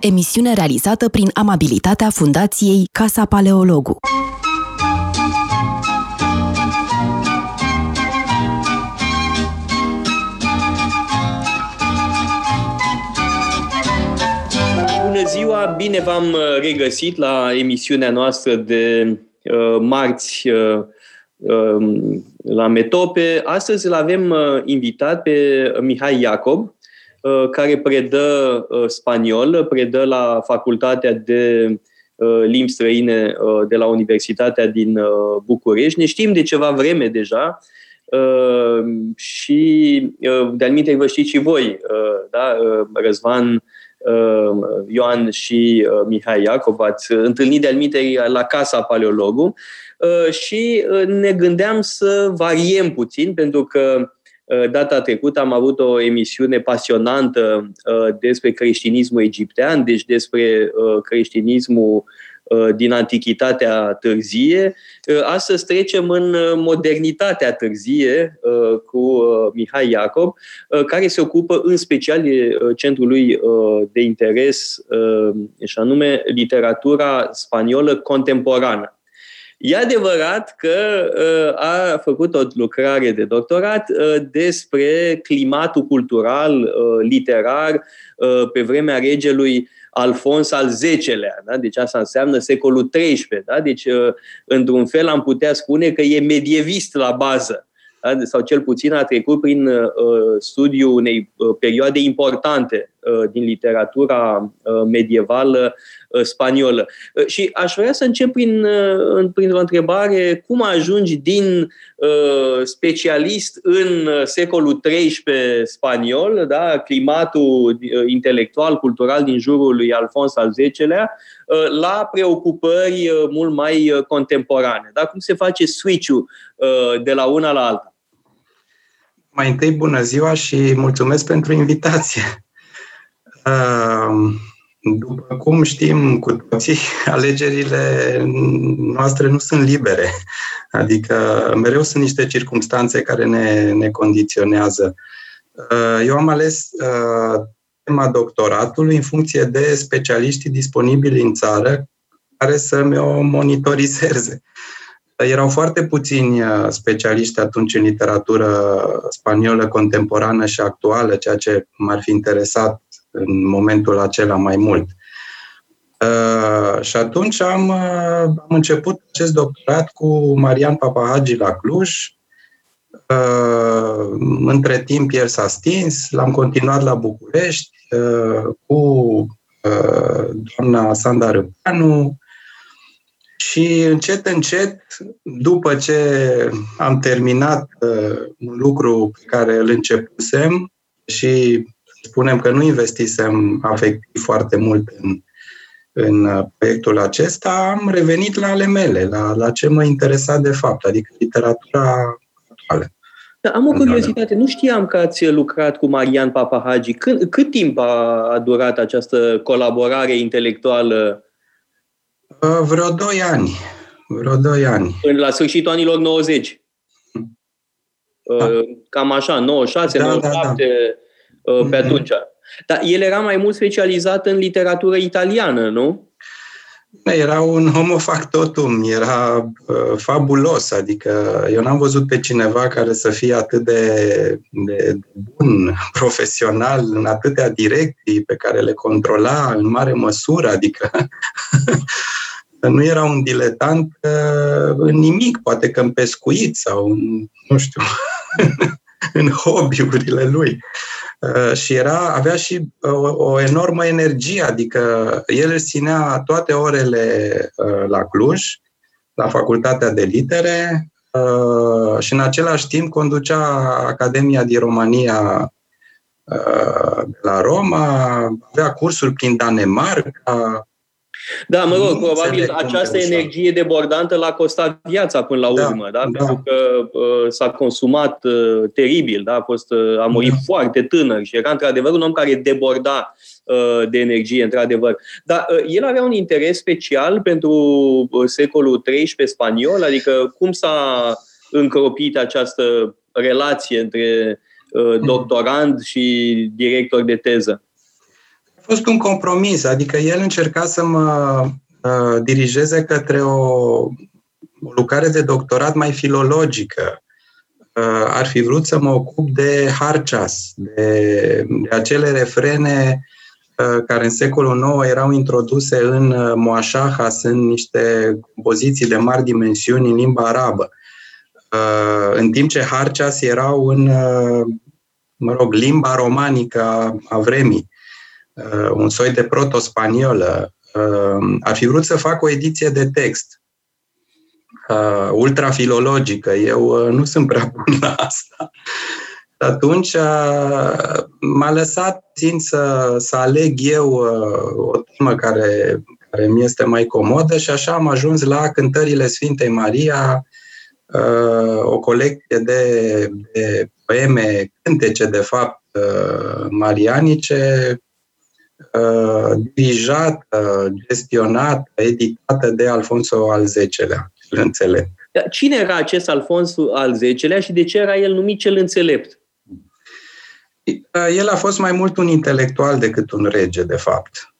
Emisiune realizată prin amabilitatea Fundației Casa Paleologu. Bună ziua, bine v-am uh, regăsit la emisiunea noastră de uh, marți uh, uh, la Metope. Astăzi îl avem uh, invitat pe Mihai Iacob, uh, care predă uh, spaniol, predă la Facultatea de uh, Limbi Străine uh, de la Universitatea din uh, București. Ne știm de ceva vreme deja uh, și uh, de-al vă știți și voi, uh, da? Uh, Răzvan Uh, Ioan și uh, Mihai Iacob, ați întâlnit de-al la Casa Paleologu uh, și ne gândeam să variem puțin, pentru că data trecută am avut o emisiune pasionantă despre creștinismul egiptean, deci despre creștinismul Uh, din antichitatea târzie. Uh, astăzi trecem în uh, modernitatea târzie cu Mihai Iacob, care se ocupă în special de centrul lui de interes, și anume literatura spaniolă contemporană. E adevărat că a făcut o lucrare de doctorat despre climatul cultural, literar, pe vremea regelui Alfons al X-lea. Da? Deci asta înseamnă secolul XIII. Da? Deci, uh, într-un fel, am putea spune că e medievist la bază. Da? Sau cel puțin a trecut prin uh, studiul unei uh, perioade importante uh, din literatura uh, medievală Uh, spaniolă. Uh, și aș vrea să încep prin, uh, prin o întrebare, cum ajungi din specialist în secolul XIII spaniol, da, climatul intelectual, cultural din jurul lui Alfons al X-lea, la preocupări mult mai contemporane. Da? Cum se face switch-ul de la una la alta? Mai întâi, bună ziua și mulțumesc pentru invitație. Uh, după cum știm cu toții, alegerile noastre nu sunt libere. Adică mereu sunt niște circunstanțe care ne, ne condiționează. Uh, eu am ales uh, tema doctoratului în funcție de specialiștii disponibili în țară care să mi-o monitorizeze. Erau foarte puțini uh, specialiști atunci în literatură spaniolă contemporană și actuală, ceea ce m-ar fi interesat în momentul acela mai mult. Uh, și atunci am, uh, am început acest doctorat cu Marian Papahagi la Cluj. Uh, între timp el s-a stins, l-am continuat la București uh, cu uh, doamna Sanda Râpeanu și încet, încet, după ce am terminat uh, un lucru pe care îl începusem și spunem că nu investisem afectiv foarte mult în, în uh, proiectul acesta, am revenit la ale mele, la, la ce mă interesa de fapt, adică literatura actuală. Da, am o curiozitate. Nu știam că ați lucrat cu Marian Papahagi. Cât, cât timp a, a durat această colaborare intelectuală? Uh, vreo doi ani. Vreo doi ani. La sfârșitul anilor 90. Da. Uh, cam așa, 96, da, 97. Da, da. Uh, pe mhm. atunci. Dar el era mai mult specializat în literatură italiană, nu? Era un homo factotum, era uh, fabulos, adică eu n-am văzut pe cineva care să fie atât de, de bun profesional în atâtea direcții pe care le controla în mare măsură, adică nu era un diletant uh, în nimic, poate că în pescuit sau în, nu știu, în hobby-urile lui. Uh, și era, avea și uh, o, o enormă energie, adică el își ținea toate orele uh, la Cluj, la Facultatea de Litere, și în același timp conducea Academia din România de la Roma, avea cursuri prin Danemarca, da, mă rog, probabil această energie debordantă l-a costat viața până la da, urmă, da? da? Pentru că uh, s-a consumat uh, teribil, da? A, fost, uh, a murit da. foarte tânăr și era într-adevăr un om care deborda uh, de energie, într-adevăr. Dar uh, el avea un interes special pentru uh, secolul XIII spaniol, adică cum s-a încropit această relație între uh, doctorand și director de teză? A fost un compromis, adică el încerca să mă uh, dirigeze către o, o lucrare de doctorat mai filologică. Uh, ar fi vrut să mă ocup de harceas, de, de acele refrene uh, care în secolul IX erau introduse în uh, moașahas, în niște compoziții de mari dimensiuni în limba arabă. Uh, în timp ce harceas erau în, uh, mă rog, limba romanică a, a vremii. Uh, un soi de proto-spaniolă. Uh, ar fi vrut să fac o ediție de text uh, ultrafilologică. Eu nu sunt prea bun la asta. Atunci m-a lăsat țin să, să aleg eu o temă care, care mi este mai comodă și așa am ajuns la cântările Sfintei Maria, o colecție de, de poeme, cântece, de fapt, marianice, Uh, dirijată, gestionată, editată de Alfonso al X-lea, cel înțelept. Cine era acest Alfonso al X-lea și de ce era el numit cel înțelept? Uh, el a fost mai mult un intelectual decât un rege, de fapt.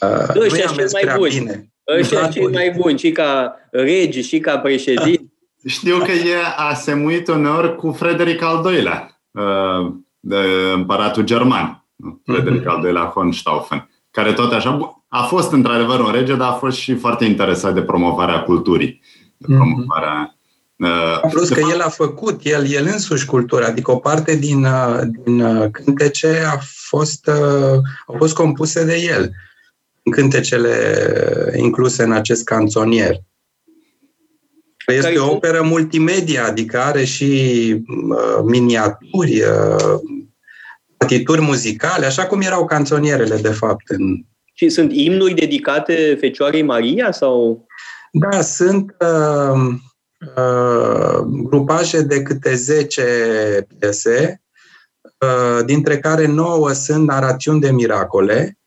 Uh, ăștia cei mai buni. Bine. Ăștia cei mai buni, și ca regi, și ca președinte. Știu că e asemuit uneori cu Frederic al II-lea, împăratul german. Frederic mm-hmm. al doilea von Stauffen, care tot așa a fost într-adevăr un rege, dar a fost și foarte interesat de promovarea culturii, de mhm. promovarea Uh, Plus că fapt, el a făcut, el, el însuși cultura, adică o parte din, uh, din uh, cântece a fost, uh, au fost compuse de el, în cântecele incluse în acest canțonier. Este o operă multimedia, adică are și uh, miniaturi, uh, partituri muzicale, așa cum erau canțonierele, de fapt. În... Și sunt imnuri dedicate Fecioarei Maria? sau? Da, sunt uh, uh, grupaje de câte 10 piese, uh, dintre care 9 sunt narațiuni de miracole,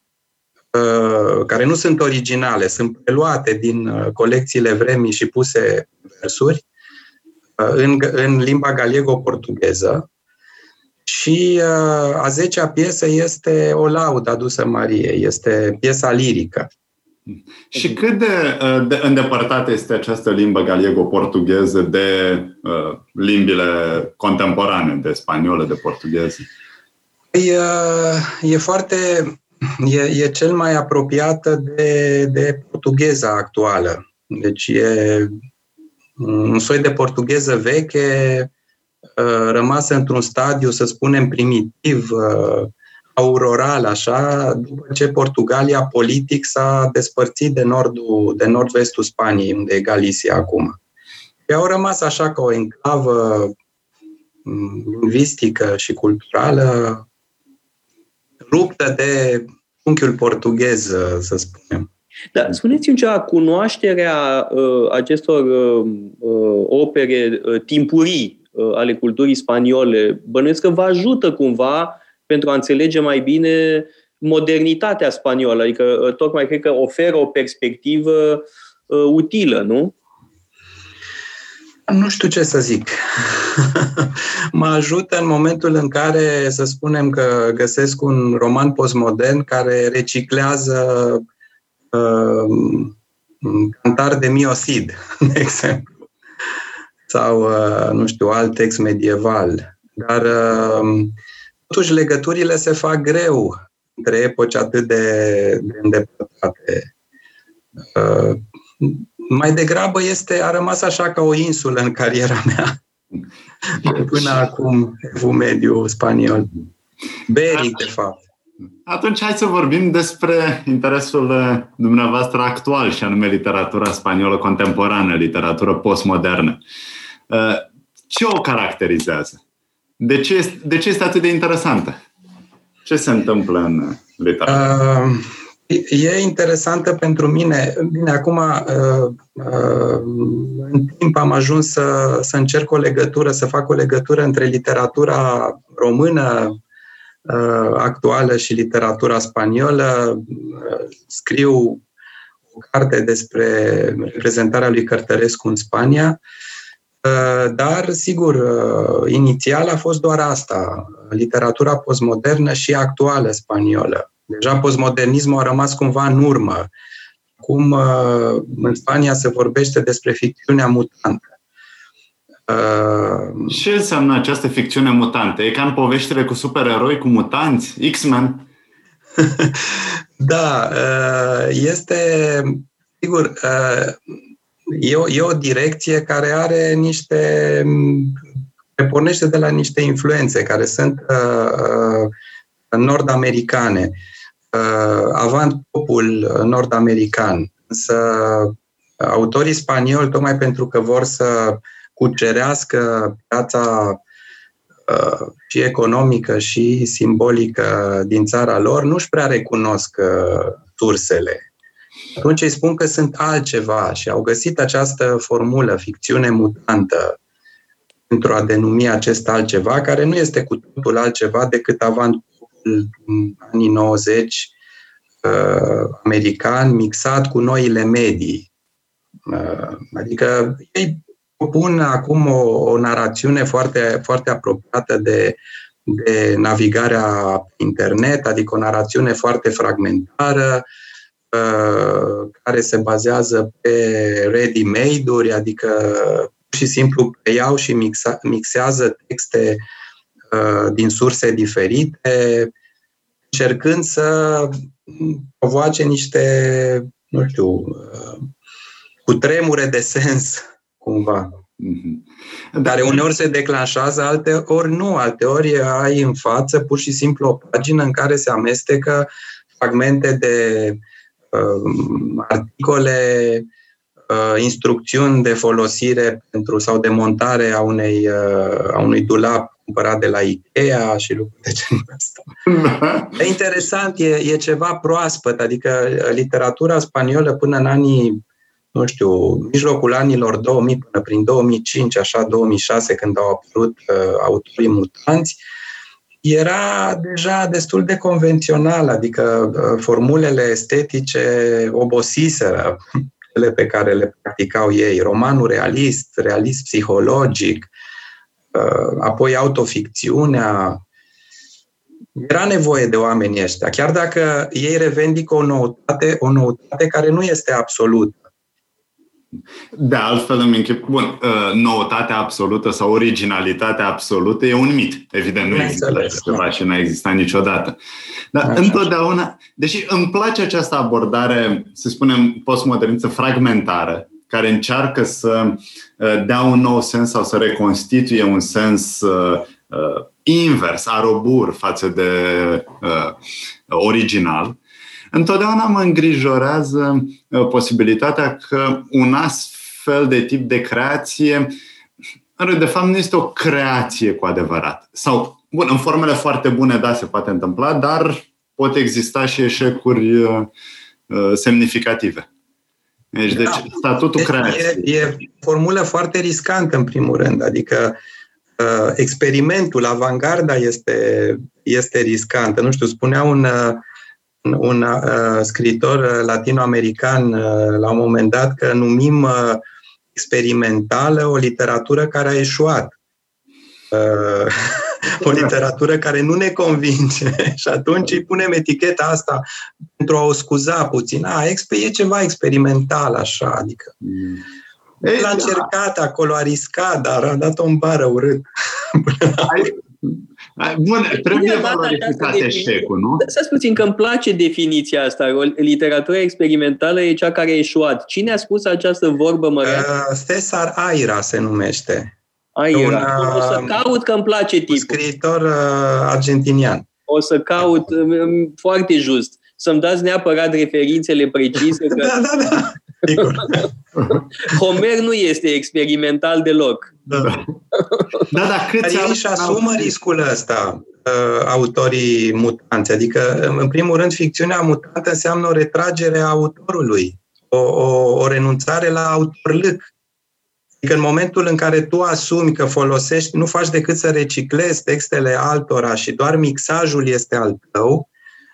uh, care nu sunt originale, sunt preluate din uh, colecțiile vremii și puse versuri uh, în, în limba galego-portugheză. Și uh, a zecea piesă este o laudă adusă Mariei, este piesa lirică. Și cât de, uh, de îndepărtată este această limbă galiego-portugheză de uh, limbile contemporane, de spaniolă, de portugheză? E, uh, e foarte. E, e cel mai apropiată de, de portugheza actuală. Deci e un soi de portugheză veche, Uh, rămasă într-un stadiu, să spunem, primitiv, uh, auroral, așa, după ce Portugalia politic s-a despărțit de, nordul, de nord-vestul Spaniei, unde e Galicia acum. Și au rămas așa ca o enclavă mm, lingvistică și culturală ruptă de unchiul portughez, să spunem. Da, spuneți-mi ceva, cunoașterea uh, acestor uh, uh, opere uh, timpurii Uh, ale culturii spaniole, bănuiesc că vă ajută cumva pentru a înțelege mai bine modernitatea spaniolă, adică uh, tocmai cred că oferă o perspectivă uh, utilă, nu? Nu știu ce să zic. mă ajută în momentul în care, să spunem că găsesc un roman postmodern care reciclează uh, cantar de Miosid, de exemplu sau, uh, nu știu, alt text medieval. Dar, uh, totuși, legăturile se fac greu între epoci atât de, de îndepărtate. Uh, mai degrabă este, a rămas așa ca o insulă în cariera mea. Până acum, evul mediu spaniol. Beric, de fapt. Atunci hai să vorbim despre interesul dumneavoastră actual și anume literatura spaniolă contemporană, literatură postmodernă. Uh, ce o caracterizează? De ce, este, de ce este atât de interesantă? Ce se întâmplă în literatură? Uh, e interesantă pentru mine. Bine, acum, uh, uh, în timp am ajuns să, să încerc o legătură, să fac o legătură între literatura română uh, actuală și literatura spaniolă. Uh, scriu o carte despre reprezentarea lui Cărtărescu în Spania Uh, dar, sigur, uh, inițial a fost doar asta, literatura postmodernă și actuală spaniolă. Deja postmodernismul a rămas cumva în urmă. Cum uh, în Spania se vorbește despre ficțiunea mutantă. Uh, Ce înseamnă această ficțiune mutantă? E ca în poveștile cu supereroi, cu mutanți, X-Men? da, uh, este, sigur, e o, e o direcție care are niște, pornește de la niște influențe care sunt nord-americane. Uh, avant popul nord-american. Însă autorii spanioli, tocmai pentru că vor să cucerească piața uh, și economică și simbolică din țara lor, nu-și prea recunosc uh, sursele. Atunci îi spun că sunt altceva și au găsit această formulă, ficțiune mutantă, pentru a denumi acest altceva, care nu este cu totul altceva decât avant în anii 90 uh, american mixat cu noile medii. Uh, adică ei propun acum o, o narațiune foarte, foarte apropiată de, de navigarea internet, adică o narațiune foarte fragmentară, uh, care se bazează pe ready-made-uri, adică pur și simplu preiau și mixa, mixează texte Uh, din surse diferite, încercând să provoace niște, nu știu, uh, cu tremure de sens, cumva. Mm-hmm. Care uneori se declanșează, alte ori nu. Alte ori ai în față pur și simplu o pagină în care se amestecă fragmente de uh, articole, uh, instrucțiuni de folosire pentru sau de montare a, unei, uh, a unui dulap cumpărat de la Ikea și lucruri de genul ăsta. e interesant, e, e ceva proaspăt, adică literatura spaniolă până în anii, nu știu, mijlocul anilor 2000 până prin 2005, așa 2006, când au apărut uh, autorii mutanți, era deja destul de convențional, adică uh, formulele estetice obosiseră cele pe care le practicau ei. Romanul realist, realist psihologic, Uh, apoi autoficțiunea. Era nevoie de oamenii ăștia, chiar dacă ei revendică o noutate, o noutate care nu este absolută. De altfel îmi închip, bun, uh, noutatea absolută sau originalitatea absolută e un mit. Evident, nu există așa ceva și nu a existat niciodată. Dar așa, întotdeauna, așa. deși îmi place această abordare, să spunem, postmodernistă fragmentară, care încearcă să uh, dea un nou sens sau să reconstituie un sens uh, uh, invers, arobur față de original, întotdeauna mă îngrijorează posibilitatea că un astfel de tip de creație de fapt nu este o creație cu adevărat. Sau, bun, în formele foarte bune, da, se poate întâmpla, dar pot exista și eșecuri semnificative. Deci, deci da. statutul creației. E, e formulă foarte riscantă, în primul rând. Adică uh, experimentul, avangarda este, este riscantă. Nu știu, spunea un, uh, un uh, scriitor latinoamerican uh, la un moment dat că numim uh, experimentală o literatură care a eșuat. Uh, o literatură care nu ne convinge și atunci îi punem eticheta asta pentru a o scuza puțin. A, e ceva experimental așa, adică... Mm. L-a da. încercat acolo, a riscat, dar a dat-o în bară urât. Bun, trebuie valorificat eșecul, nu? Să puțin că îmi place definiția asta. Literatura experimentală e cea care a eșuat. Cine a spus această vorbă, măreață? Uh, Cesar Aira se numește. Ai, un, o să uh, caut că îmi place tipul. Scriitor uh, argentinian. O să caut um, foarte just. Să-mi dați neapărat referințele precise. Că... da, da, da. Homer nu este experimental deloc. Da, da, da câți ei își asumă riscul ăsta, uh, autorii mutanți. Adică, în primul rând, ficțiunea mutantă înseamnă o retragere a autorului, o, o, o renunțare la autorlâc. Adică în momentul în care tu asumi că folosești, nu faci decât să reciclezi textele altora și doar mixajul este al tău,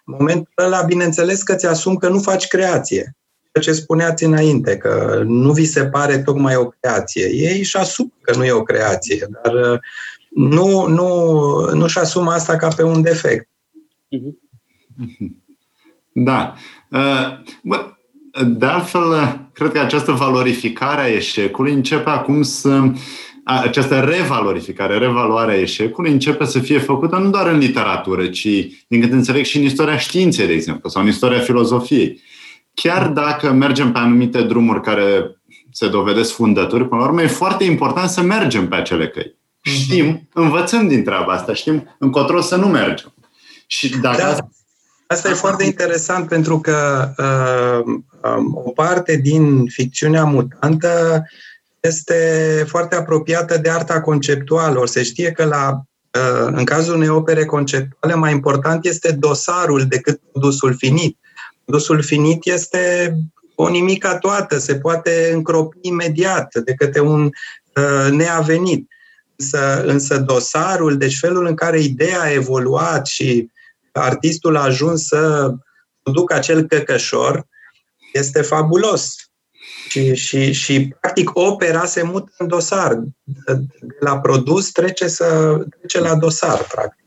în momentul ăla, bineînțeles că ți-asumi că nu faci creație. Ce spuneați înainte, că nu vi se pare tocmai o creație. Ei își asumă că nu e o creație, dar uh, nu, nu, nu-și asumă asta ca pe un defect. Mm-hmm. Da. Bă, de altfel, cred că această valorificare a eșecului începe acum să această revalorificare, revaluarea eșecului începe să fie făcută nu doar în literatură, ci, din câte înțeleg, și în istoria științei, de exemplu, sau în istoria filozofiei. Chiar dacă mergem pe anumite drumuri care se dovedesc fundături, până la urmă e foarte important să mergem pe acele căi. Mhm. Știm, învățăm din treaba asta, știm încotro să nu mergem. Și dacă da. Asta e foarte interesant pentru că uh, um, o parte din ficțiunea mutantă este foarte apropiată de arta conceptuală. Ori se știe că la, uh, în cazul unei opere conceptuale mai important este dosarul decât produsul finit. Produsul finit este o nimica toată, se poate încropi imediat de către un uh, neavenit. Însă, însă dosarul, deci felul în care ideea a evoluat și artistul a ajuns să producă acel căcășor, este fabulos. Și, și, și, practic, opera se mută în dosar. De la produs trece, să, trece la dosar, practic.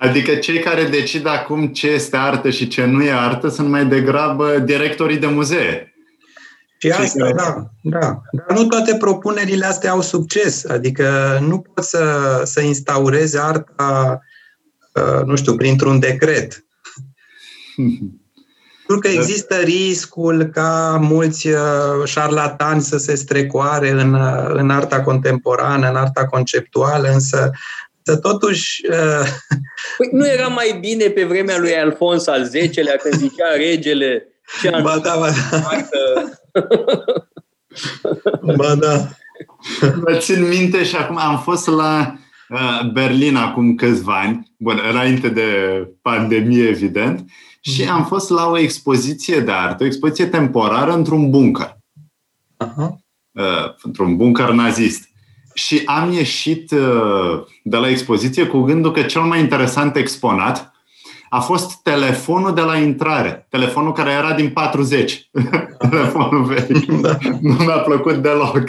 Adică cei care decid acum ce este artă și ce nu e artă sunt mai degrabă directorii de muzee. Și asta, da, da. Dar nu toate propunerile astea au succes. Adică nu poți să, să instaurezi arta, uh, nu știu, printr-un decret. Pentru că există riscul ca mulți uh, șarlatani să se strecoare în, uh, în arta contemporană, în arta conceptuală, însă să totuși... Uh... Păi nu era mai bine pe vremea lui Alfons al X-lea când zicea regele ce ba da, ba da. ba da. Mă țin minte și acum am fost la uh, Berlin acum câțiva ani, bun, înainte de pandemie, evident, și am fost la o expoziție de artă, o expoziție temporară într-un bunker. Uh-huh. Uh, într-un bunker nazist. Și am ieșit uh, de la expoziție cu gândul că cel mai interesant exponat a fost telefonul de la intrare. Telefonul care era din 40. telefonul vechi. Da. Nu mi-a plăcut deloc.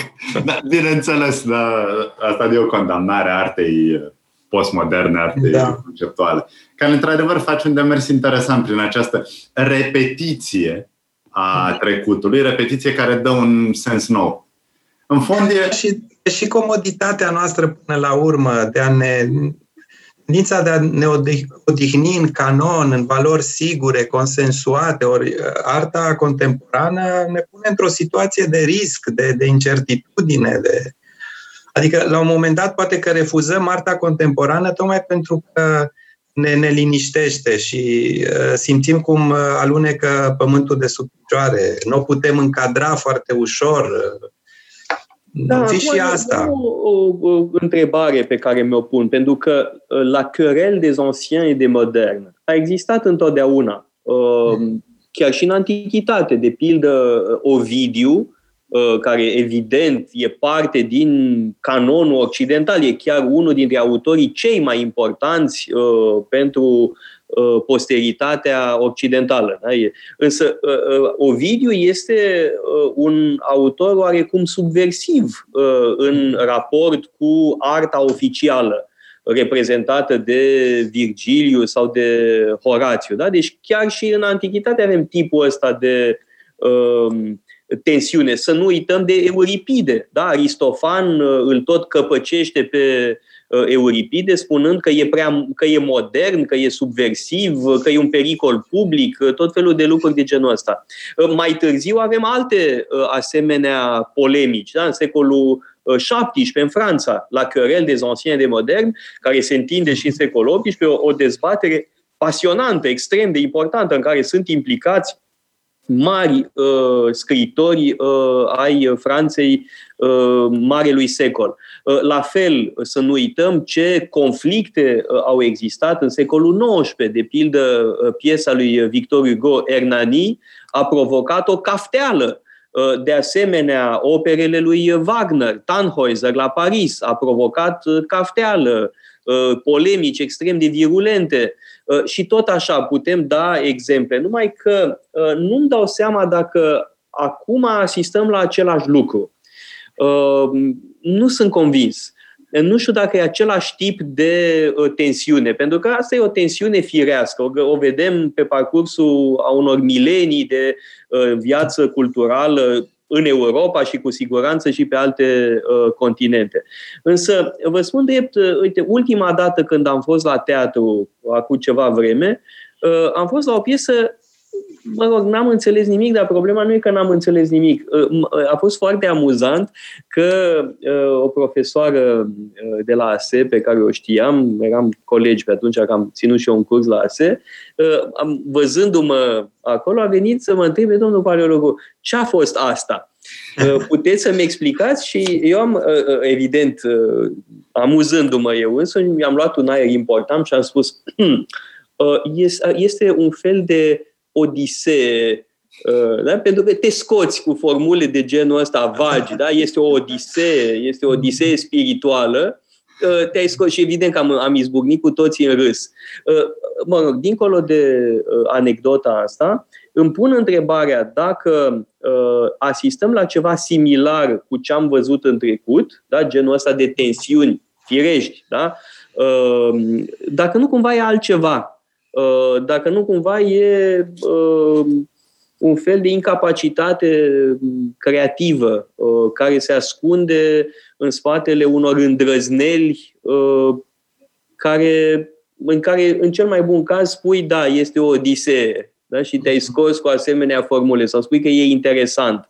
Da, bineînțeles, da, asta e o condamnare a artei uh, postmoderne, artei da. conceptuale, care într-adevăr face un demers interesant prin această repetiție a trecutului, repetiție care dă un sens nou. În fond e... Și, și comoditatea noastră până la urmă de a ne tendința de a ne odihni în canon, în valori sigure, consensuate, ori uh, arta contemporană ne pune într-o situație de risc, de, de incertitudine, de, Adică, la un moment dat, poate că refuzăm arta contemporană tocmai pentru că ne, ne liniștește și uh, simțim cum uh, alunecă pământul de sub picioare. Nu o putem încadra foarte ușor. Uh, da, fi și asta. O, o, o întrebare pe care mi-o pun, pentru că uh, la querelle des anciens et des modernes a existat întotdeauna, uh, chiar și în antichitate, de pildă uh, Ovidiu, Uh, care evident e parte din canonul occidental, e chiar unul dintre autorii cei mai importanți uh, pentru uh, posteritatea occidentală. Da? Însă Ovidiu este un autor oarecum subversiv în raport cu arta oficială reprezentată de Virgiliu sau de Horațiu. Da? Deci chiar și în Antichitate avem tipul ăsta de uh, tensiune. Să nu uităm de Euripide. Da? Aristofan uh, îl tot căpăcește pe uh, Euripide spunând că e, prea, că e modern, că e subversiv, că e un pericol public, uh, tot felul de lucruri de genul ăsta. Mai târziu avem alte asemenea polemici. Da? În secolul 17 în Franța, la Querelle des Anciens de Modern, care se întinde și în secolul 18, o, o dezbatere pasionantă, extrem de importantă, în care sunt implicați mari uh, scriitori uh, ai Franței uh, Marelui Secol. Uh, la fel, să nu uităm ce conflicte uh, au existat în secolul XIX. De pildă, uh, piesa lui Victor Hugo, Hernani, a provocat o cafteală uh, de asemenea, operele lui Wagner, Tannhäuser la Paris, a provocat uh, cafteală, uh, polemici extrem de virulente. Uh, și tot așa putem da exemple, numai că uh, nu-mi dau seama dacă acum asistăm la același lucru. Uh, nu sunt convins. nu știu dacă e același tip de uh, tensiune, pentru că asta e o tensiune firească. O, o vedem pe parcursul a unor milenii de uh, viață culturală în Europa și cu siguranță și pe alte uh, continente. Însă, vă spun drept, uh, uite, ultima dată când am fost la teatru, acum ceva vreme, uh, am fost la o piesă mă rog, n-am înțeles nimic, dar problema nu e că n-am înțeles nimic. A fost foarte amuzant că o profesoară de la ASE, pe care o știam, eram colegi pe atunci, că am ținut și eu un curs la ASE, văzându-mă acolo, a venit să mă întrebe, domnul paleologu, ce a fost asta? Puteți să-mi explicați? Și eu am, evident, amuzându-mă eu însă, mi-am luat un aer important și am spus, hm, este un fel de odisee, uh, da? pentru că te scoți cu formule de genul ăsta vagi, da? este o odisee, este o odisee spirituală, uh, te-ai scos și evident că am, am izbucnit cu toții în râs. Uh, mă rog, dincolo de anecdota asta, îmi pun întrebarea dacă asistăm la ceva similar cu ce am văzut în trecut, da? genul ăsta de tensiuni firești, da? dacă nu cumva e altceva Uh, dacă nu cumva e uh, un fel de incapacitate creativă uh, care se ascunde în spatele unor îndrăzneli care, în care, în cel mai bun caz, spui, da, este o odisee da? și te-ai scos cu asemenea formule sau spui că e interesant.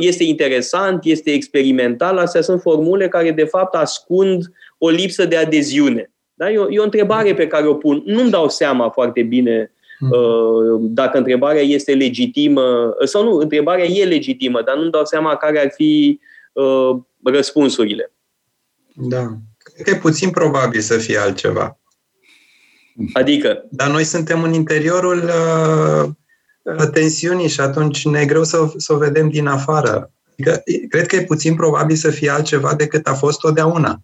Este interesant, este experimental, astea sunt formule care, de fapt, ascund o lipsă de adeziune. Da? E, o, e o întrebare pe care o pun. Nu-mi dau seama foarte bine hmm. uh, dacă întrebarea este legitimă sau nu, întrebarea e legitimă, dar nu-mi dau seama care ar fi uh, răspunsurile. Da. Cred că e puțin probabil să fie altceva. Adică? Dar noi suntem în interiorul uh, tensiunii și atunci ne e greu să, să o vedem din afară. Adică, cred că e puțin probabil să fie altceva decât a fost totdeauna.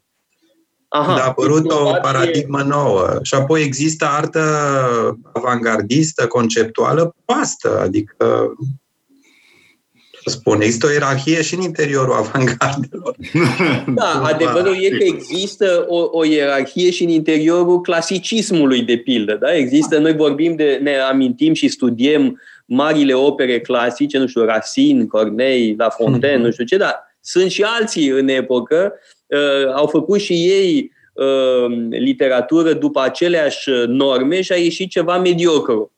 Aha, a apărut o paradigmă nouă. Și apoi există artă avangardistă, conceptuală, pastă, adică spun, există o ierarhie și în interiorul avangardelor. Da, adevărul e că există o, o ierarhie și în interiorul clasicismului, de pildă. Da? Există, noi vorbim de, ne amintim și studiem marile opere clasice, nu știu, Racine, Corneille, La Fontaine, mm-hmm. nu știu ce, dar sunt și alții în epocă uh, au făcut și ei uh, literatură după aceleași norme și a ieșit ceva mediocru.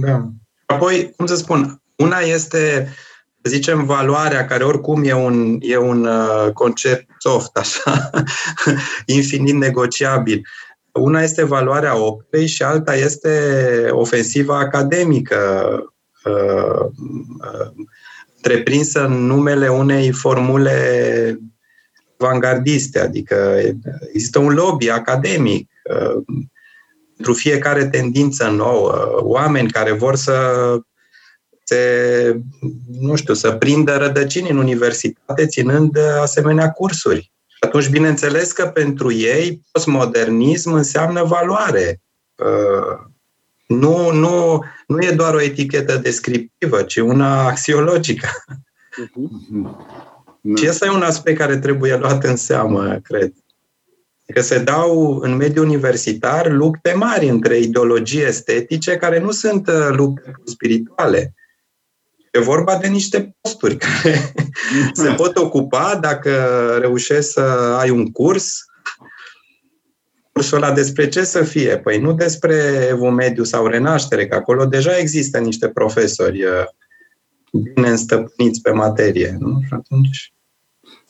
Da. Apoi, cum să spun, una este, să zicem, valoarea, care oricum e un, e un uh, concept soft, așa, infinit negociabil. Una este valoarea operei și alta este ofensiva academică, uh, uh, întreprinsă în numele unei formule avangardiste, adică există un lobby academic uh, pentru fiecare tendință nouă, oameni care vor să se, nu știu, să prindă rădăcini în universitate ținând asemenea cursuri. Și atunci, bineînțeles că pentru ei postmodernism înseamnă valoare. Uh, nu, nu, nu e doar o etichetă descriptivă, ci una axiologică. Uh-huh. Da. Și ăsta e un aspect care trebuie luat în seamă, cred. Că se dau în mediul universitar lupte mari între ideologii estetice care nu sunt uh, lupte spirituale. E vorba de niște posturi care se pot ocupa dacă reușești să ai un curs. Cursul ăla despre ce să fie? Păi nu despre evul mediu sau renaștere, că acolo deja există niște profesori uh, bine înstăpâniți pe materie. Nu? Și atunci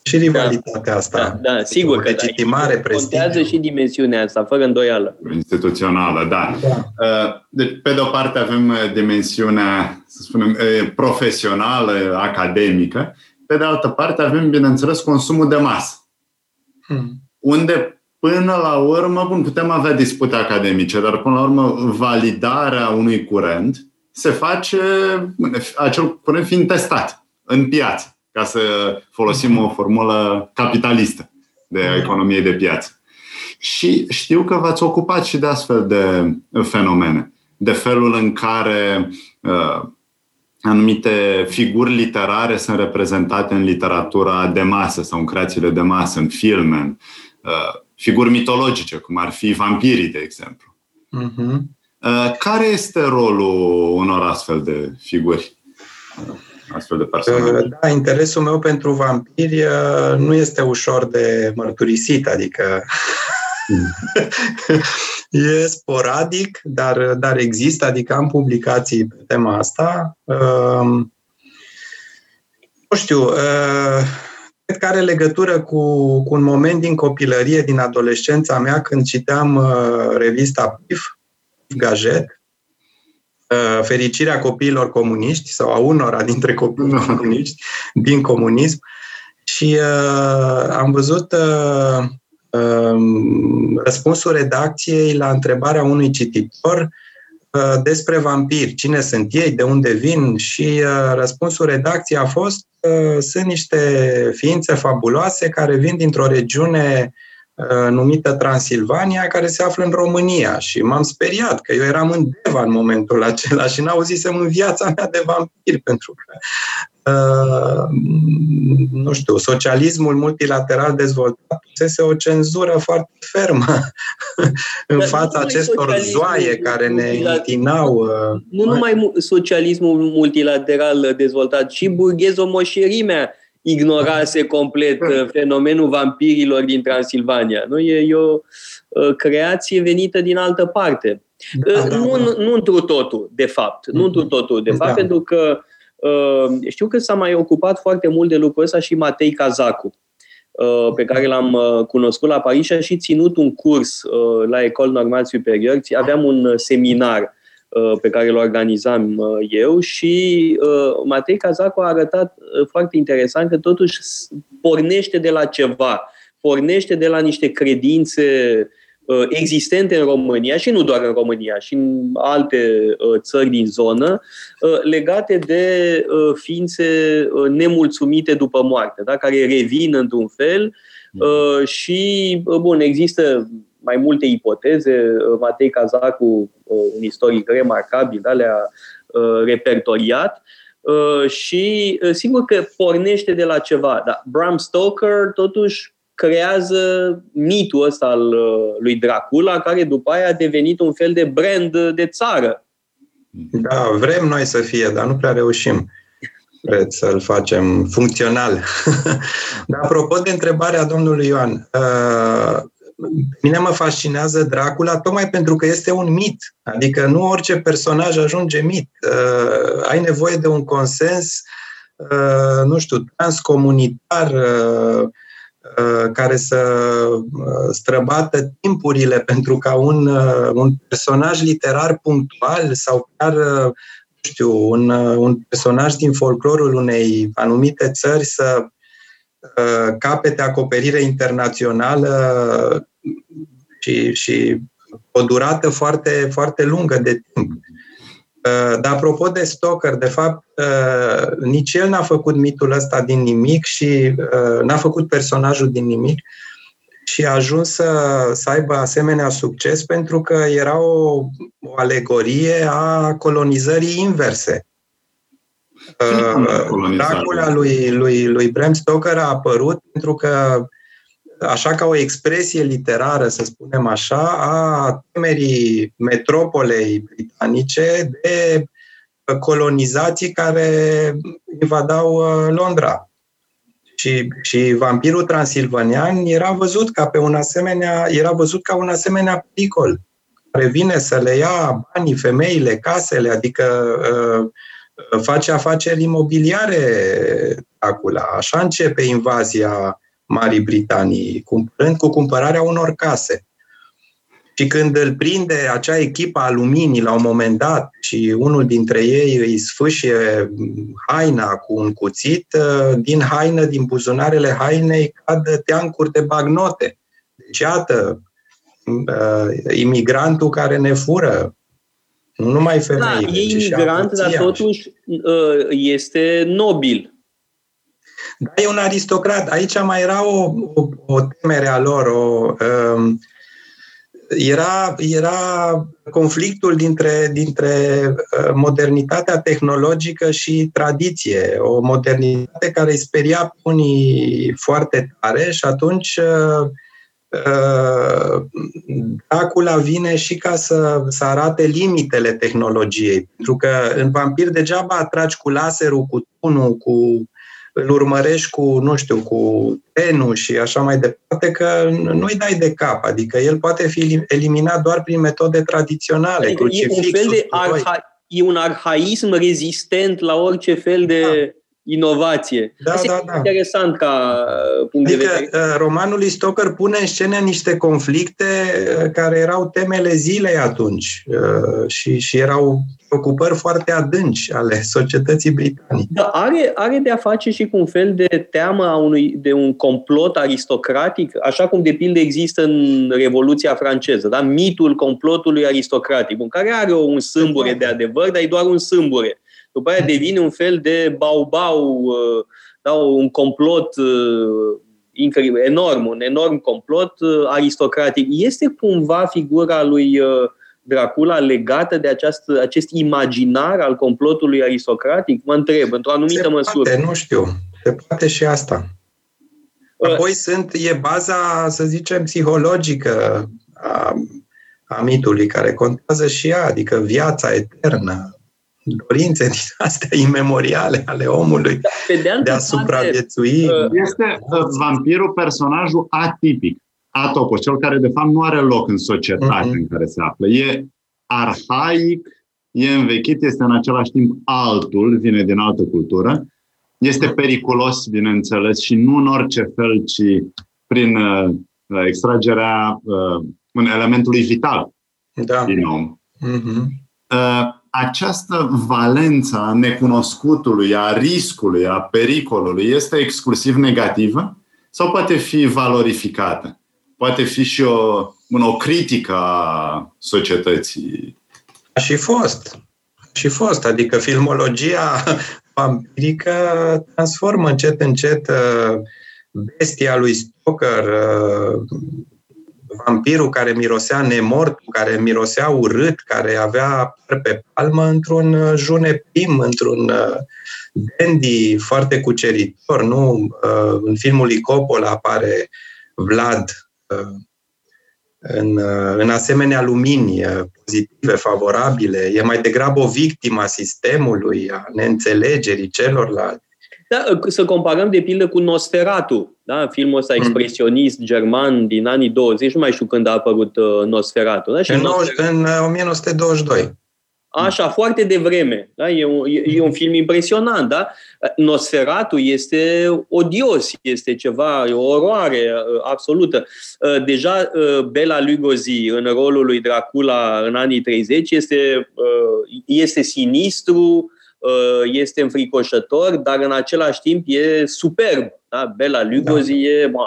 și rivalitatea da. asta. Da, da sigur că legitimare, da. Contează și dimensiunea asta, fără îndoială. Instituțională, da. da. Uh, deci, pe de o parte avem uh, dimensiunea, să spunem, uh, profesională, academică, pe de altă parte avem, bineînțeles, consumul de masă. Hmm. Unde Până la urmă, bun, putem avea dispute academice, dar până la urmă validarea unui curent se face, acel curent fiind testat în piață ca să folosim o formulă capitalistă de economie de piață. Și știu că v-ați ocupat și de astfel de fenomene, de felul în care uh, anumite figuri literare sunt reprezentate în literatura de masă sau în creațiile de masă, în filme, uh, figuri mitologice, cum ar fi vampirii, de exemplu. Uh-huh. Care este rolul unor astfel de figuri? Astfel de persoane? Da, interesul meu pentru vampiri nu este ușor de mărturisit, adică e sporadic, dar, dar există, adică am publicații pe tema asta. Uh, nu știu, uh, cred că are legătură cu, cu un moment din copilărie, din adolescența mea, când citeam uh, revista PIF, Gajet, uh, Fericirea copiilor comuniști sau a unora dintre copiii comuniști din comunism. Și uh, am văzut uh, uh, răspunsul redacției la întrebarea unui cititor uh, despre vampiri, cine sunt ei, de unde vin? Și uh, răspunsul redacției a fost sunt niște ființe fabuloase care vin dintr-o regiune uh, numită Transilvania, care se află în România. Și m-am speriat că eu eram în Deva în momentul acela și n-auzisem în viața mea de vampiri, pentru că Uh, nu știu, socialismul multilateral dezvoltat pusese o cenzură foarte fermă în Dar fața acestor zoaie care ne întinau. Uh, nu numai socialismul multilateral dezvoltat, ci burghezomoșerimea ignorase complet uh, fenomenul vampirilor din Transilvania. Nu? E, e o creație venită din altă parte. Da, da, nu, da. nu întru totul, de fapt. Nu întru totul, de fapt, da. pentru că Uh, știu că s-a mai ocupat foarte mult de lucrul ăsta și Matei Cazacu, uh, pe care l-am uh, cunoscut la Paris și a și ținut un curs la Ecole Normal Superior. Aveam un seminar pe care îl organizam eu și Matei Cazacu a arătat foarte interesant că totuși pornește de la ceva, pornește de la niște credințe Uh, existente în România și nu doar în România, și în alte uh, țări din zonă, uh, legate de ființe nemulțumite după moarte, da? care revin într-un fel și, bun, există mai multe ipoteze. Matei Cazacu, un istoric remarcabil, da, le-a repertoriat. Și sigur că pornește de la ceva, dar Bram Stoker totuși creează mitul ăsta al uh, lui Dracula, care după aia a devenit un fel de brand de țară. Da, vrem noi să fie, dar nu prea reușim. Cred să-l facem funcțional. dar apropo de întrebarea domnului Ioan, uh, mine mă fascinează Dracula tocmai pentru că este un mit. Adică nu orice personaj ajunge mit. Uh, ai nevoie de un consens, nu știu, transcomunitar, Uh, care să uh, străbată timpurile pentru ca un, uh, un personaj literar punctual sau chiar nu știu, un, un personaj din folclorul unei anumite țări să capete acoperire internațională și, și o durată foarte, foarte lungă de timp. Uh, dar apropo de Stoker, de fapt, uh, nici el n-a făcut mitul ăsta din nimic și uh, n-a făcut personajul din nimic și a ajuns să, să aibă asemenea succes pentru că era o, o alegorie a colonizării inverse. Dracula lui, lui, lui Bram Stoker a apărut pentru că așa ca o expresie literară, să spunem așa, a temerii metropolei britanice de colonizații care invadau uh, Londra. Și, și vampirul transilvanian era văzut ca pe un asemenea, era văzut ca un asemenea pericol care vine să le ia banii, femeile, casele, adică uh, face afaceri imobiliare acula. Așa începe invazia Marii Britanii, cumpărând cu cumpărarea unor case. Și când îl prinde acea echipă a luminii la un moment dat și unul dintre ei îi sfâșie haina cu un cuțit, ă, din haină, din buzunarele hainei, cad teancuri de bagnote. Deci, iată, ă, imigrantul care ne fură, nu numai femeile, da, e imigrant, dar totuși ă, este nobil. Da, e un aristocrat. Aici mai era o, o, o temere a lor, o, um, era, era conflictul dintre, dintre uh, modernitatea tehnologică și tradiție. O modernitate care îi speria unii foarte tare și atunci uh, Dracula vine și ca să, să arate limitele tehnologiei. Pentru că în vampir degeaba atragi cu laserul, cu tunul, cu îl urmărești cu, nu știu, cu tenul și așa mai departe, că nu-i dai de cap. Adică el poate fi eliminat doar prin metode tradiționale. Adică e un fel de arha- e un arhaism rezistent la orice fel de... Da inovație. Da, Asta da, e da. interesant ca uh, punct adică, de vedere. Uh, romanul lui Stoker pune în scenă niște conflicte uh, care erau temele zilei atunci și, și erau preocupări foarte adânci ale societății britanice. Da, are, are de a face și cu un fel de teamă a unui, de un complot aristocratic, așa cum de pildă există în Revoluția franceză, da? mitul complotului aristocratic, în care are un sâmbure de adevăr, dar e doar un sâmbure după aia devine un fel de bau-bau, uh, da, un complot uh, incredibil, enorm, un enorm complot uh, aristocratic. Este cumva figura lui Dracula legată de această, acest imaginar al complotului aristocratic? Mă întreb, într-o anumită se măsură. Poate, nu știu. Se poate și asta. Apoi uh, sunt, e baza, să zicem, psihologică a, a mitului, care contează și ea, adică viața eternă, dorințe din astea imemoriale ale omului da, pe de, de a supraviețui. Uh, este uh, vampirul personajul atipic, atopos, cel care de fapt nu are loc în societatea uh-huh. în care se află. E arhaic, e învechit, este în același timp altul, vine din altă cultură, este periculos, bineînțeles, și nu în orice fel, ci prin uh, extragerea uh, elementului vital da. din om. Uh-huh. Uh, această valență a necunoscutului, a riscului, a pericolului este exclusiv negativă sau poate fi valorificată? Poate fi și o, o critică a societății? A și fost. A și fost. Adică filmologia vampirică transformă încet, încet uh, bestia lui Stoker, uh, vampirul care mirosea nemort, care mirosea urât, care avea pe palmă într-un uh, junepim, într-un uh, dandy foarte cuceritor. Nu? Uh, în filmul lui Coppola apare Vlad în, în asemenea lumini pozitive, favorabile. E mai degrabă o victimă a sistemului, a neînțelegerii celorlalți. Da, să comparăm de pildă cu Nosferatu, da? filmul ăsta mm. expresionist german din anii 20, nu mai știu când a apărut uh, Nosferatu. Da? Și în, Nosferatu... în 1922. Uh, Așa, foarte devreme. Da? E, un, e un film impresionant. Da? Nosferatu este odios, este ceva, e o oroare uh, absolută. Deja Bela Lugosi, în rolul lui Dracula în anii 30, este, este sinistru, Uh, este înfricoșător, dar în același timp e superb. Da? Bela Lugosi da. e, mă,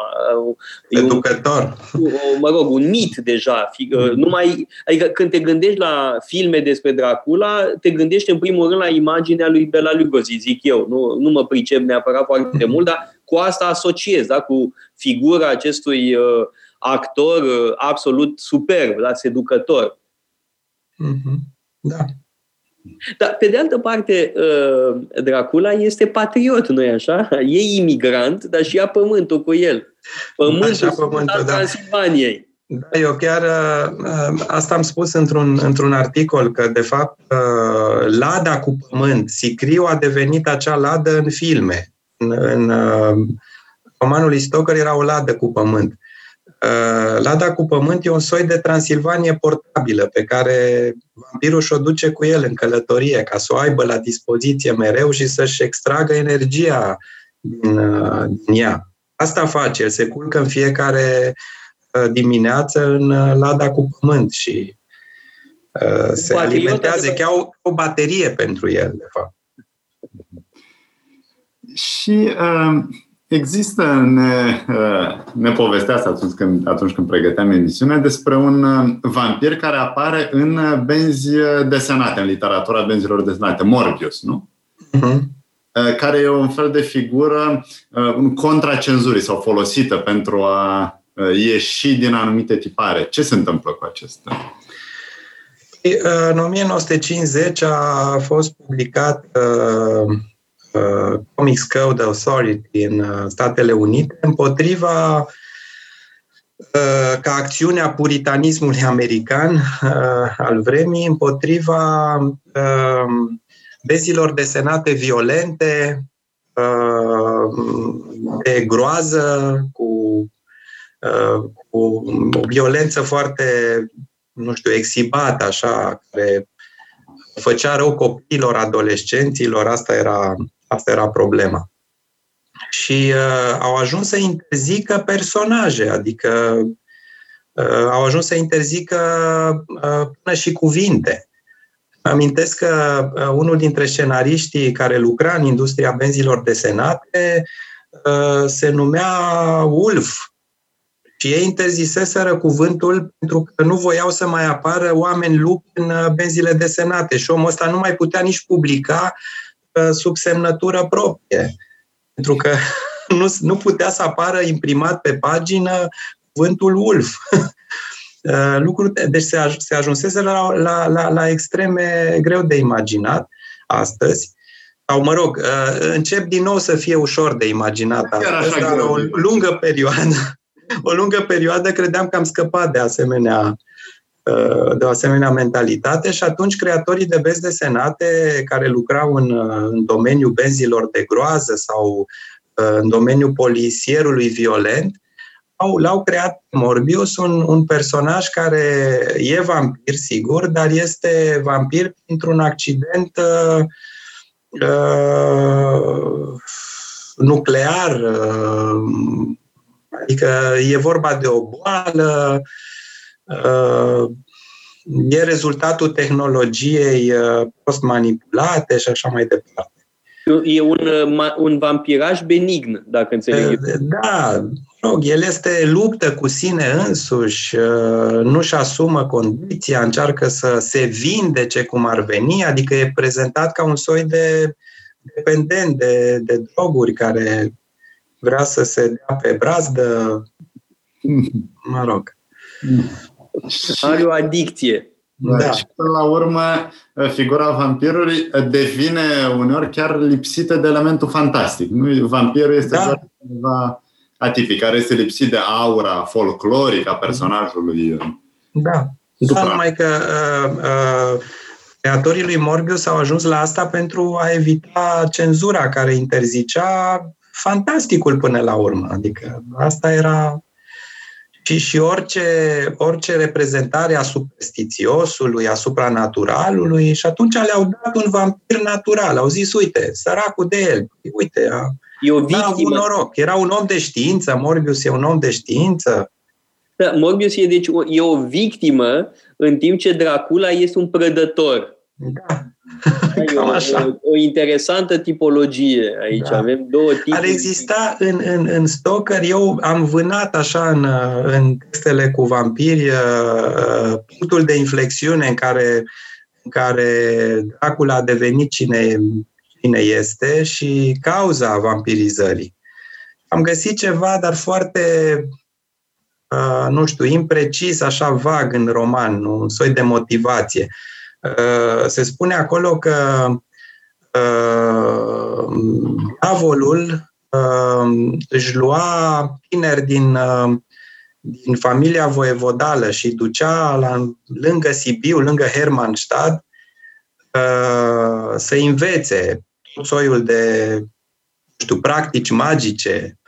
e Educător. Un, mă rog, un mit deja. Uh, numai, adică când te gândești la filme despre Dracula, te gândești în primul rând la imaginea lui Bela Lugosi, zic eu. Nu, nu mă pricep neapărat foarte mult, dar cu asta asociez, da? cu figura acestui uh, actor uh, absolut superb, da? seducător. Mm-hmm. Da. Dar, pe de altă parte, uh, Dracula este patriot, nu-i așa? E imigrant, dar și ia pământul cu el. Pământul, așa, pământul da. Transilvaniei. Da, eu chiar uh, asta am spus într-un, într-un articol, că de fapt uh, lada cu pământ, Sicriu a devenit acea ladă în filme. În, în romanul lui Stoker era o ladă cu pământ. Uh, Lada cu pământ e un soi de Transilvanie portabilă pe care vampirul și-o duce cu el în călătorie ca să o aibă la dispoziție mereu și să-și extragă energia din, uh, din ea. Asta face, el se culcă în fiecare uh, dimineață în lada cu pământ și se alimentează, ca o, o baterie pentru el, de fapt. Și uh, Există, ne, uh, ne povesteați atunci când, atunci când pregăteam emisiunea despre un uh, vampir care apare în uh, benzi desenate, în literatura benzilor desenate, Morbius, nu? Uh-huh. Care e un fel de figură în contracenzurii sau folosită pentru a ieși din anumite tipare. Ce se întâmplă cu acestea? În 1950 a fost publicat uh, Uh, Comics Code Authority în uh, Statele Unite împotriva uh, ca acțiunea puritanismului american uh, al vremii împotriva bezilor desenate violente, de groază, cu, cu o violență foarte, nu știu, exibată, așa, care făcea rău copiilor, adolescenților, asta era, asta era problema. Și uh, au ajuns să interzică personaje, adică uh, au ajuns să interzică uh, până și cuvinte. Amintesc că uh, unul dintre scenariștii care lucra în industria benzilor desenate uh, se numea Wolf, și ei interziseseră cuvântul pentru că nu voiau să mai apară oameni lupi în uh, benzile desenate și omul ăsta nu mai putea nici publica uh, sub semnătură proprie. Pentru că nu, nu putea să apară imprimat pe pagină cuvântul Wolf. Uh, lucruri, deci se, se ajunsese la, la, la, la extreme greu de imaginat astăzi. Sau, mă rog, încep din nou să fie ușor de imaginat astăzi, dar o lungă perioadă o lungă perioadă credeam că am scăpat de asemenea uh, de o asemenea mentalitate și atunci creatorii de benzi desenate care lucrau în, uh, în domeniul benzilor de groază sau uh, în domeniul polisierului violent, au, l-au creat Morbius, un, un personaj care e vampir, sigur, dar este vampir printr-un accident uh, uh, nuclear, uh, Adică e vorba de o boală, uh, e rezultatul tehnologiei uh, post-manipulate și așa mai departe. E un, uh, un vampiraj benign, dacă înțeleg Da, rog, el este luptă cu sine însuși, nu-și asumă condiția, încearcă să se vindece cum ar veni, adică e prezentat ca un soi de dependent de, de droguri care vrea să se dea pe brazdă, mă rog. Are o adicție. Da. Și până la urmă, figura vampirului devine uneori chiar lipsită de elementul fantastic. Nu? Vampirul este da. doar ceva atipic, care este lipsit de aura folclorică a personajului. Da. Da, numai că uh, uh, creatorii lui Morbius au ajuns la asta pentru a evita cenzura care interzicea fantasticul până la urmă. Adică asta era și, și orice, orice reprezentare a superstițiosului, a supranaturalului și atunci le-au dat un vampir natural. Au zis, uite, săracul de el, uite, a, e o victimă. avut noroc. Era un om de știință, Morbius e un om de știință. Da, Morbius e, deci, o, e o victimă, în timp ce Dracula este un prădător. Da. Cam așa. O, o interesantă tipologie aici. Da. Avem două tipuri. Ar exista în, în, în Stoker, eu am vânat așa în, în textele cu vampiri uh, punctul de inflexiune în care, în care Dracula a devenit cine, cine este și cauza vampirizării. Am găsit ceva, dar foarte, uh, nu știu, imprecis, așa vag în roman, un soi de motivație. Uh, se spune acolo că uh, diavolul uh, își lua tineri din, din familia voievodală și ducea la, lângă Sibiu, lângă Hermannstad, să învețe tot soiul de știu, practici magice.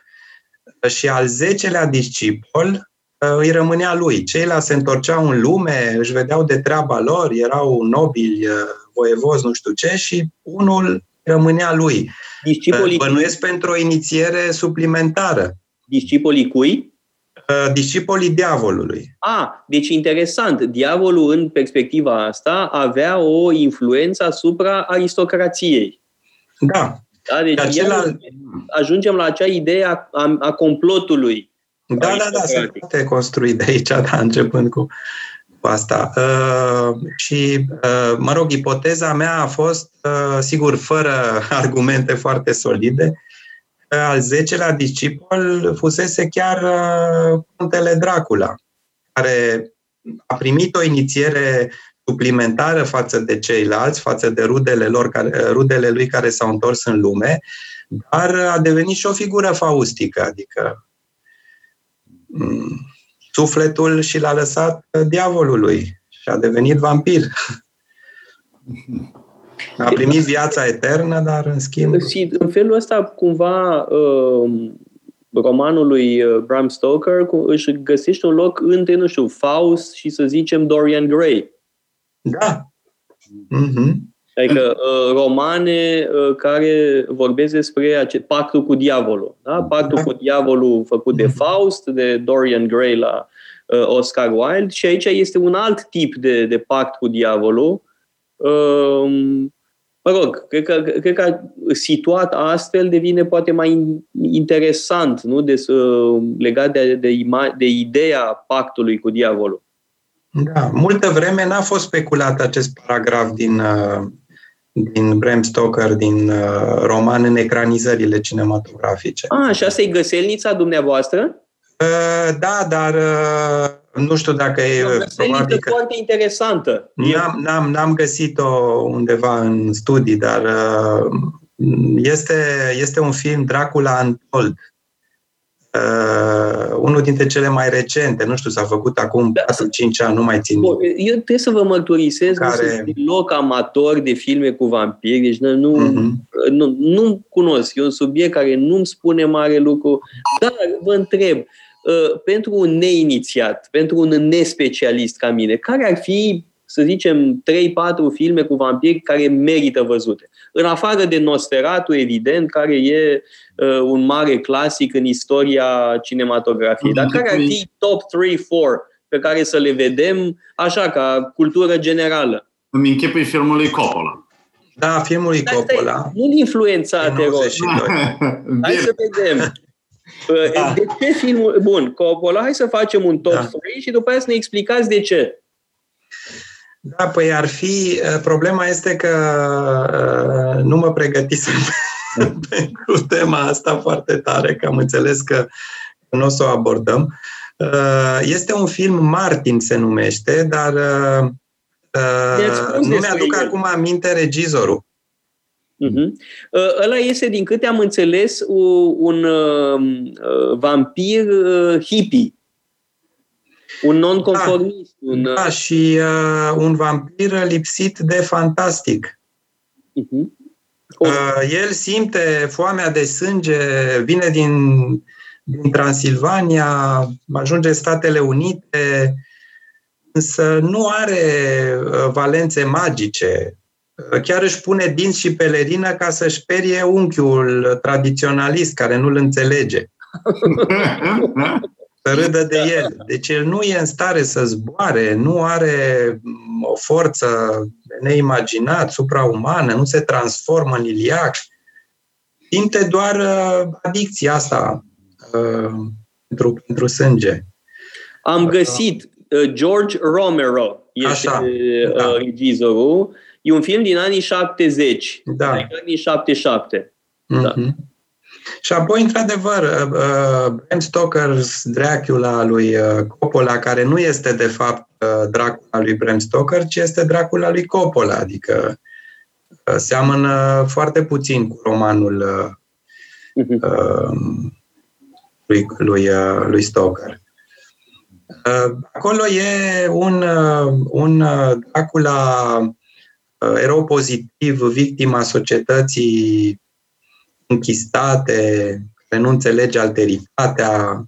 Și al zecelea discipol îi rămânea lui. Ceilalți se întorceau în lume, își vedeau de treaba lor, erau nobili, uh, voievozi, nu știu ce, și unul rămânea lui. Discipolii Bănuiesc pentru o inițiere suplimentară. Discipolii cui? Uh, discipolii diavolului. A, deci interesant. Diavolul, în perspectiva asta, avea o influență asupra aristocrației. Da. da deci acela... ajungem la acea idee a, a, a complotului da, da, da, se poate construi de aici, da, începând cu, cu asta. Uh, și, uh, mă rog, ipoteza mea a fost, uh, sigur, fără argumente foarte solide, uh, al zecelea discipol fusese chiar uh, Contele Dracula, care a primit o inițiere suplimentară față de ceilalți, față de rudele, lor, care, rudele lui care s-au întors în lume, dar a devenit și o figură faustică, adică sufletul și l-a lăsat diavolului și a devenit vampir. A primit viața eternă, dar în schimb... Și în felul ăsta, cumva, uh, romanul lui uh, Bram Stoker își găsește un loc între, nu știu, Faust și, să zicem, Dorian Gray. Da. Mm-hmm. Adică uh, romane uh, care vorbesc despre acest pactul cu diavolul. Da? Pactul da. cu diavolul făcut de mhm. Faust, de Dorian Gray la uh, Oscar Wilde și aici este un alt tip de, de pact cu diavolul. Uh, mă rog, cred că, cred că situat astfel devine poate mai interesant, nu? De, uh, legat de, de, ima- de ideea pactului cu diavolul. Da, multă vreme n-a fost speculat acest paragraf din, uh, din Bram Stoker, din uh, roman în ecranizările cinematografice. Ah, și asta e găselnița dumneavoastră? Da, dar nu știu dacă e... Probabil că... foarte interesantă. N-am, n-am, n-am găsit-o undeva în studii, dar este, este un film Dracula Untold. Uh, unul dintre cele mai recente, nu știu, s-a făcut acum da. 4-5 ani, nu mai țin. Bun, eu trebuie să vă mărturisesc, care... nu sunt deloc amator de filme cu vampiri, deci nu, uh-huh. nu, nu cunosc. E un subiect care nu-mi spune mare lucru, dar vă întreb, uh, pentru un neinițiat, pentru un nespecialist ca mine, care ar fi, să zicem, 3-4 filme cu vampiri care merită văzute? În afară de Nosferatu, evident, care e uh, un mare clasic în istoria cinematografiei. Dar care ar fi top 3-4 pe care să le vedem așa, ca cultură generală? Îmi închipui filmul lui Coppola. Da, filmul lui Coppola. Nu influența, te rog. Hai să vedem. Uh, da. De ce filmul... Bun, Coppola, hai să facem un top da. 3 și după aia să ne explicați de ce. Da, păi ar fi. Uh, problema este că uh, nu mă pregătisem pentru tema asta foarte tare, că am înțeles că nu o să o abordăm. Uh, este un film, Martin se numește, dar nu mi-aduc acum aminte regizorul. Uh-huh. Ăla este, din câte am înțeles, un, un uh, vampir uh, hippie. Un nonconformist. Da, un, da și uh, un vampir lipsit de fantastic. Uh-huh. Uh, el simte foamea de sânge, vine din, din Transilvania, ajunge în Statele Unite, însă nu are uh, valențe magice. Uh, chiar își pune dinți și pelerină ca să-și perie unchiul tradiționalist care nu-l înțelege. să râdă de el. Deci el nu e în stare să zboare, nu are o forță neimaginat, supraumană, nu se transformă în iliac. Simte doar uh, adicția asta uh, pentru, pentru sânge. Am găsit uh, George Romero, este Așa, uh, da. regizorul. E un film din anii 70, da. din anii 77. Mm-hmm. Da. Mhm. Și apoi, într-adevăr, uh, uh, Bram Stoker's Dracula lui uh, Coppola, care nu este de fapt Dracula lui Bram Stoker, ci este Dracula lui Coppola, adică seamănă foarte puțin cu romanul mhm. lui, lui, lui Stoker. Acolo e un, un Dracula erou pozitiv, victima societății închistate, care nu înțelege alteritatea.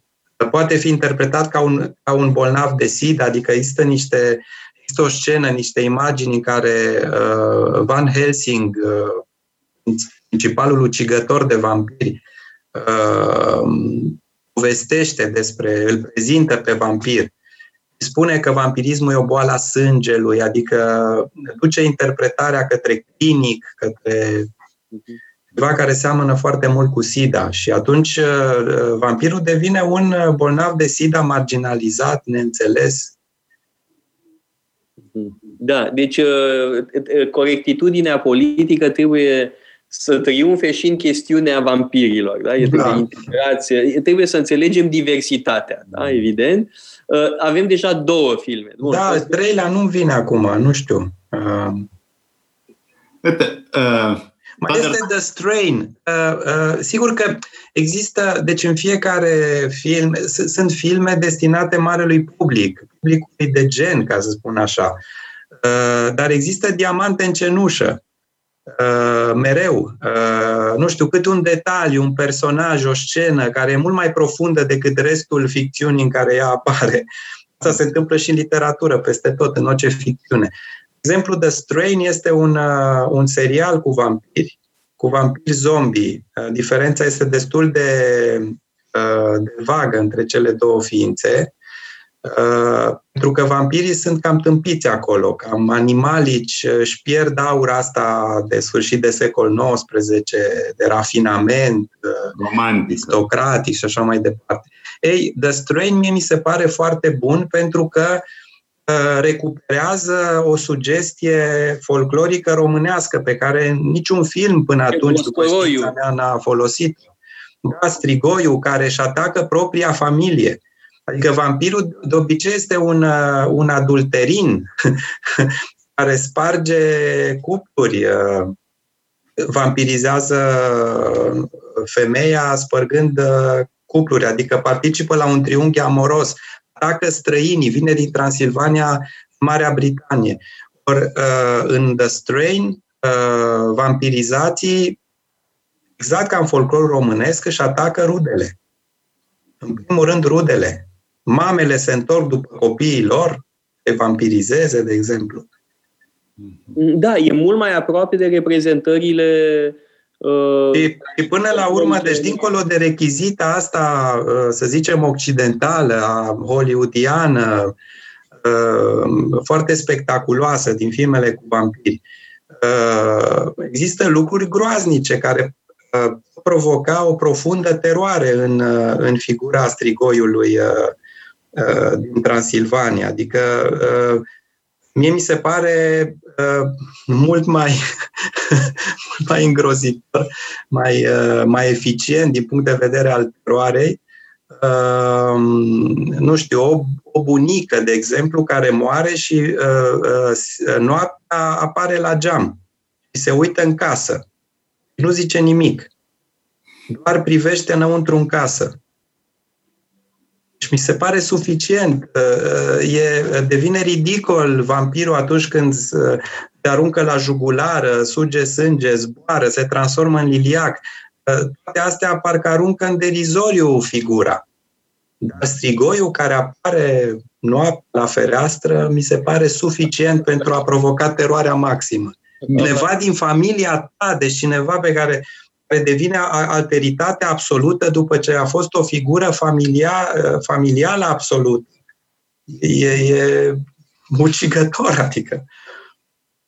Poate fi interpretat ca un, ca un bolnav de SID, adică există niște există o scenă, niște imagini în care uh, Van Helsing, uh, principalul ucigător de vampiri, uh, povestește despre, îl prezintă pe vampir. Spune că vampirismul e o boală a sângelui, adică duce interpretarea către clinic, către ceva care seamănă foarte mult cu SIDA și atunci uh, vampirul devine un uh, bolnav de SIDA marginalizat, neînțeles. Da, deci uh, corectitudinea politică trebuie să triumfe și în chestiunea vampirilor. Da? E da. integrație. Trebuie să înțelegem diversitatea, da? evident. Avem deja două filme. Bun, da, treilea nu vine acum, nu știu. Uh... Uite, uh, Mai este The Strain. Uh, uh, sigur că există, deci în fiecare film, sunt filme destinate marelui public, publicului de gen, ca să spun așa. Uh, dar există diamante în cenușă. Uh, mereu. Uh, nu știu, cât un detaliu, un personaj, o scenă care e mult mai profundă decât restul ficțiunii în care ea apare. Asta se întâmplă și în literatură, peste tot, în orice ficțiune. Exemplu, The Strain este un, uh, un serial cu vampiri, cu vampiri zombie. Uh, diferența este destul de, uh, de vagă între cele două ființe, pentru că vampirii sunt cam tâmpiți acolo, cam animalici, își pierd aura asta de sfârșit de secol XIX, de rafinament, romantic, aristocratic și așa mai departe. Ei, The Strain mie mi se pare foarte bun pentru că Uh, recuperează o sugestie folclorică românească pe care niciun film până atunci, după știința mea, n-a folosit. Da, Strigoiu, care își atacă propria familie. Adică vampirul de obicei este un, uh, un adulterin care sparge cupluri, uh, vampirizează femeia spărgând cupluri, adică participă la un triunghi amoros atacă străinii, vine din Transilvania, Marea Britanie. Or, uh, în The Strain, uh, vampirizații, exact ca în folclor românesc, își atacă rudele. În primul rând, rudele. Mamele se întorc după copiii lor, se vampirizeze, de exemplu. Da, e mult mai aproape de reprezentările Uh, și, și până la urmă, deci dincolo de rechizita asta, uh, să zicem, occidentală, a hollywoodiană, uh, foarte spectaculoasă din filmele cu vampiri, există lucruri groaznice care provoca o profundă teroare în, în figura strigoiului din Transilvania. Adică mie mi se pare uh, mult mai, mult mai îngrozitor, mai, uh, mai eficient din punct de vedere al teroarei. Uh, nu știu, o, o bunică, de exemplu, care moare și uh, uh, noaptea apare la geam și se uită în casă. Nu zice nimic. Doar privește înăuntru în casă. Și mi se pare suficient. Uh, e, devine ridicol vampirul atunci când uh, te aruncă la jugulară, suge sânge, zboară, se transformă în liliac. Uh, toate astea parcă aruncă în derizoriu figura. Dar strigoiul care apare noaptea la fereastră mi se pare suficient pentru a provoca teroarea maximă. Cineva din familia ta, deci cineva pe care care devine alteritatea absolută după ce a fost o figură familia, familială absolută. E, e mucigător, adică.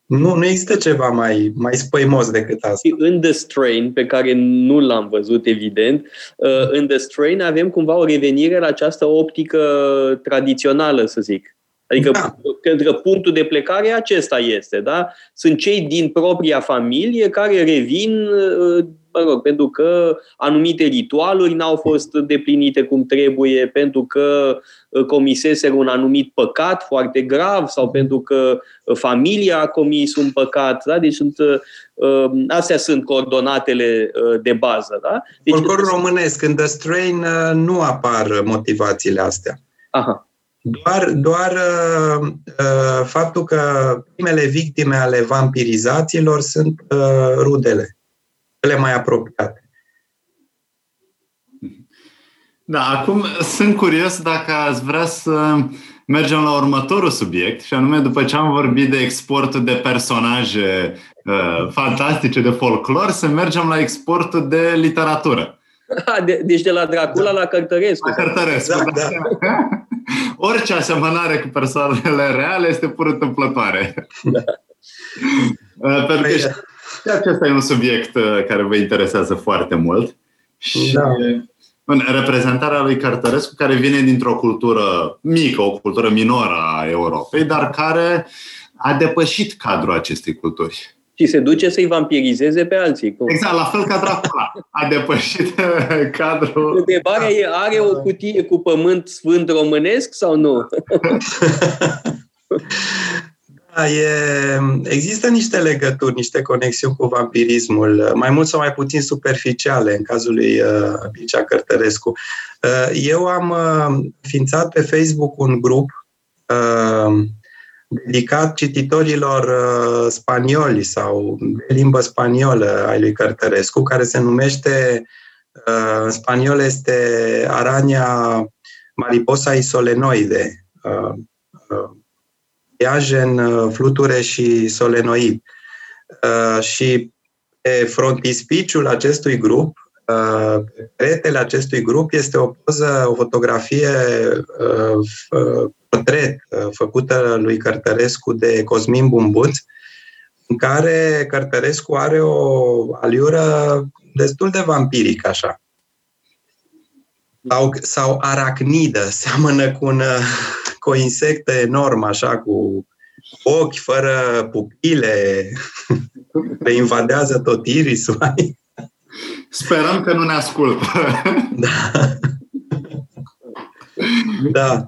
Nu, nu există ceva mai, mai spăimos decât asta. În The Strain, pe care nu l-am văzut, evident, uh, în The Strain avem cumva o revenire la această optică tradițională, să zic. Adică da. cred că punctul de plecare acesta este, da? Sunt cei din propria familie care revin uh, mă rog, pentru că anumite ritualuri n-au fost deplinite cum trebuie, pentru că uh, comiseseră un anumit păcat foarte grav sau pentru că uh, familia a comis un păcat. Da? Deci sunt, uh, astea sunt coordonatele de bază. Da? Deci, Folclorul românesc, în The Strain nu apar motivațiile astea. Aha. Doar, doar uh, faptul că primele victime ale vampirizațiilor sunt uh, rudele cele mai apropiate. Da, acum sunt curios dacă ați vrea să mergem la următorul subiect, și anume după ce am vorbit de exportul de personaje uh, fantastice de folclor, să mergem la exportul de literatură. De, deci de la Dracula da. la Cărtărescu. La Cărtărescu, da, da. da. Orice asemănare cu persoanele reale este pur întâmplătoare. Da. Uh, pentru că păi, și acesta e un subiect uh, care vă interesează foarte mult. Și da. în reprezentarea lui Cărtărescu, care vine dintr-o cultură mică, o cultură minoră a Europei, dar care a depășit cadrul acestei culturi. Și se duce să-i vampirizeze pe alții. Cum? Exact, la fel ca Dracula. A depășit uh, cadrul... Întrebarea e, are o cutie cu pământ sfânt românesc sau nu? Da, e, există niște legături, niște conexiuni cu vampirismul, mai mult sau mai puțin superficiale, în cazul lui uh, Bicea Cărtărescu. Uh, eu am uh, ființat pe Facebook un grup uh, dedicat cititorilor uh, spanioli sau de limbă spaniolă ai lui Cărtărescu, care se numește, uh, în spaniol este Arania mariposa isolenoide. Uh, uh, Iajen, uh, Fluture și Solenoid. Uh, și pe frontispiciul acestui grup, uh, pe peretele acestui grup este o poză, o fotografie portret făcută lui Cărtărescu de Cosmin Bumbuț, în care Cărtărescu are o aliură destul de vampirică, așa. Sau, sau aracnidă, seamănă cu un, cu o insectă enormă, așa, cu ochi fără pupile, le invadează tot irisul. Sperăm că nu ne ascultă. da. da.